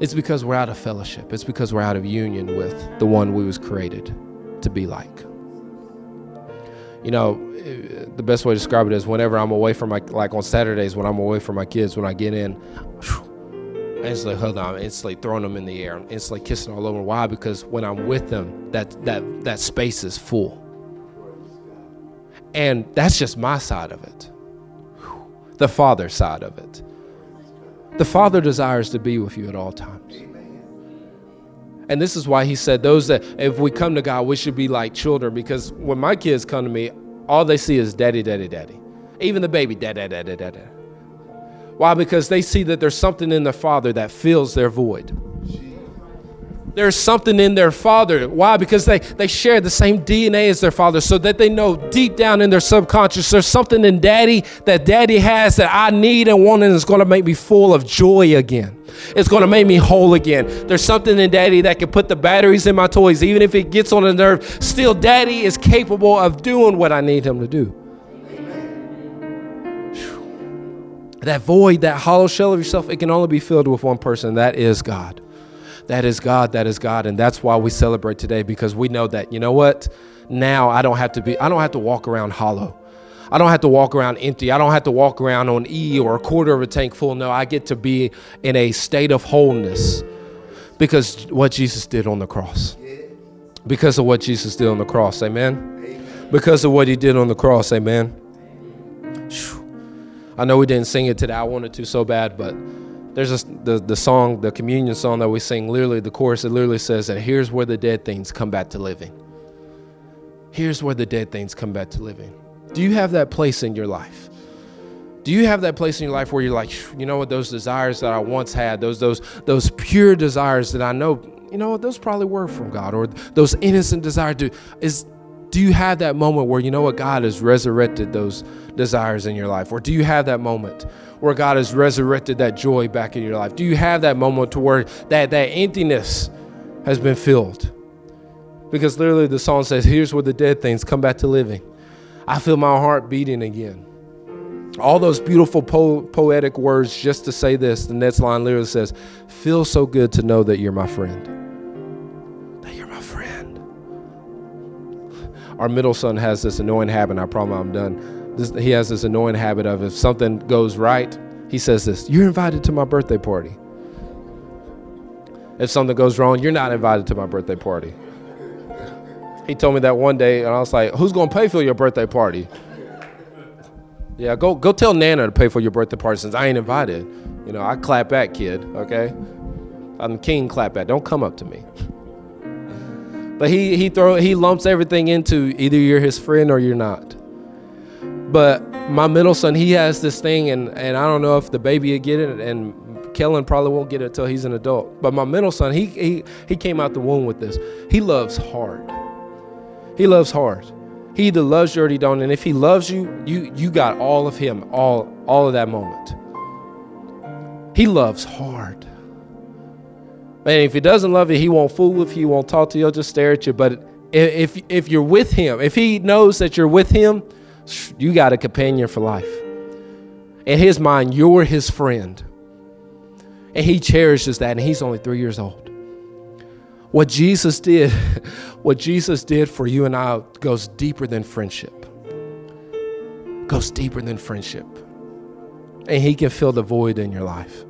It's because we're out of fellowship. It's because we're out of union with the one we was created to be like you know, the best way to describe it is whenever I'm away from my, like on Saturdays when I'm away from my kids, when I get in, I instantly hug them, instantly throwing them in the air, instantly kissing all over. Why? Because when I'm with them, that that that space is full, and that's just my side of it. The Father side of it. The Father desires to be with you at all times. And this is why he said, those that, if we come to God, we should be like children. Because when my kids come to me, all they see is daddy, daddy, daddy. Even the baby, daddy, daddy, daddy. Daddy. Why? Because they see that there's something in their father that fills their void. There's something in their father. Why? Because they, they share the same DNA as their father, so that they know deep down in their subconscious there's something in daddy that daddy has that I need and want, and it's going to make me full of joy again. It's going to make me whole again. There's something in daddy that can put the batteries in my toys, even if it gets on a nerve. Still, daddy is capable of doing what I need him to do. That void, that hollow shell of yourself, it can only be filled with one person. That is God. That is God. That is God. And that's why we celebrate today because we know that, you know what? Now I don't have to be, I don't have to walk around hollow. I don't have to walk around empty. I don't have to walk around on E or a quarter of a tank full. No, I get to be in a state of wholeness because what Jesus did on the cross. Because of what Jesus did on the cross. Amen. Because of what he did on the cross. Amen. I know we didn't sing it today. I wanted to so bad, but there's a, the, the song, the communion song that we sing, literally, the chorus, it literally says that here's where the dead things come back to living. Here's where the dead things come back to living. Do you have that place in your life? Do you have that place in your life where you're like, you know what, those desires that I once had, those those those pure desires that I know, you know what, those probably were from God, or those innocent desires. Do is do you have that moment where you know what God has resurrected those desires in your life, or do you have that moment where God has resurrected that joy back in your life? Do you have that moment to where that, that emptiness has been filled? Because literally the song says, Here's where the dead things come back to living. I feel my heart beating again. All those beautiful po- poetic words just to say this. The next line literally says, Feels so good to know that you're my friend. That you're my friend. Our middle son has this annoying habit. I promise I'm done this, he has this annoying habit of if something goes right, he says this You're invited to my birthday party. If something goes wrong, you're not invited to my birthday party. He told me that one day, and I was like, Who's going to pay for your birthday party? Yeah, go go tell Nana to pay for your birthday party since I ain't invited. You know, I clap back, kid, okay? I'm king clap back. Don't come up to me. But he he throw he lumps everything into either you're his friend or you're not. But my middle son, he has this thing, and, and I don't know if the baby will get it, and Kellen probably won't get it until he's an adult. But my middle son, he, he, he came out the womb with this. He loves hard. He loves hard. He either loves you or he don't. And if he loves you, you you got all of him, all all of that moment. He loves hard. Man, if he doesn't love you, he won't fool with you, he won't talk to you, he'll just stare at you. But if if you're with him, if he knows that you're with him, you got a companion for life. In his mind, you're his friend. And he cherishes that, and he's only three years old. What Jesus did, what Jesus did for you and I goes deeper than friendship. Goes deeper than friendship. And he can fill the void in your life.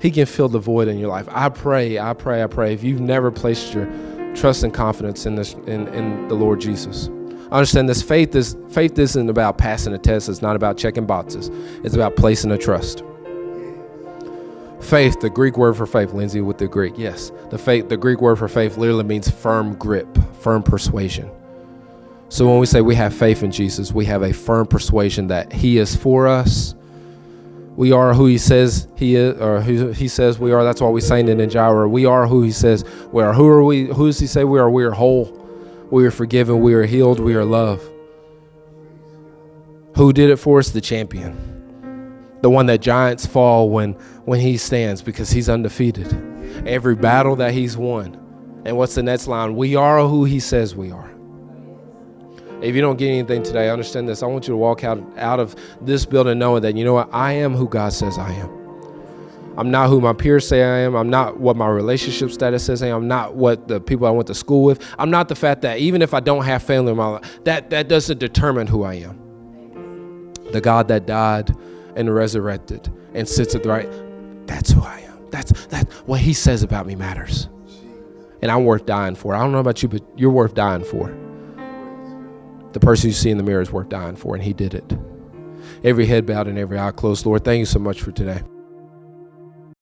He can fill the void in your life. I pray, I pray, I pray. If you've never placed your trust and confidence in this in, in the Lord Jesus. Understand this faith is faith isn't about passing a test, it's not about checking boxes. It's about placing a trust. Faith, the Greek word for faith, Lindsay with the Greek, yes. The faith, the Greek word for faith literally means firm grip, firm persuasion. So when we say we have faith in Jesus, we have a firm persuasion that He is for us. We are who He says He is, or who He says we are. That's why we sang it in Jireh. We are who He says we are. Who are we? Who does He say we are? We are whole. We are forgiven. We are healed. We are loved. Who did it for us? The champion the one that giants fall when when he stands because he's undefeated. Every battle that he's won. And what's the next line? We are who he says we are. If you don't get anything today, understand this. I want you to walk out out of this building knowing that you know what? I am who God says I am. I'm not who my peers say I am. I'm not what my relationship status says I am. I'm not what the people I went to school with. I'm not the fact that even if I don't have family in my life, that, that doesn't determine who I am. The God that died and resurrected and sits at the right. That's who I am. That's that what he says about me matters. And I'm worth dying for. I don't know about you, but you're worth dying for. The person you see in the mirror is worth dying for, and he did it. Every head bowed and every eye closed. Lord, thank you so much for today.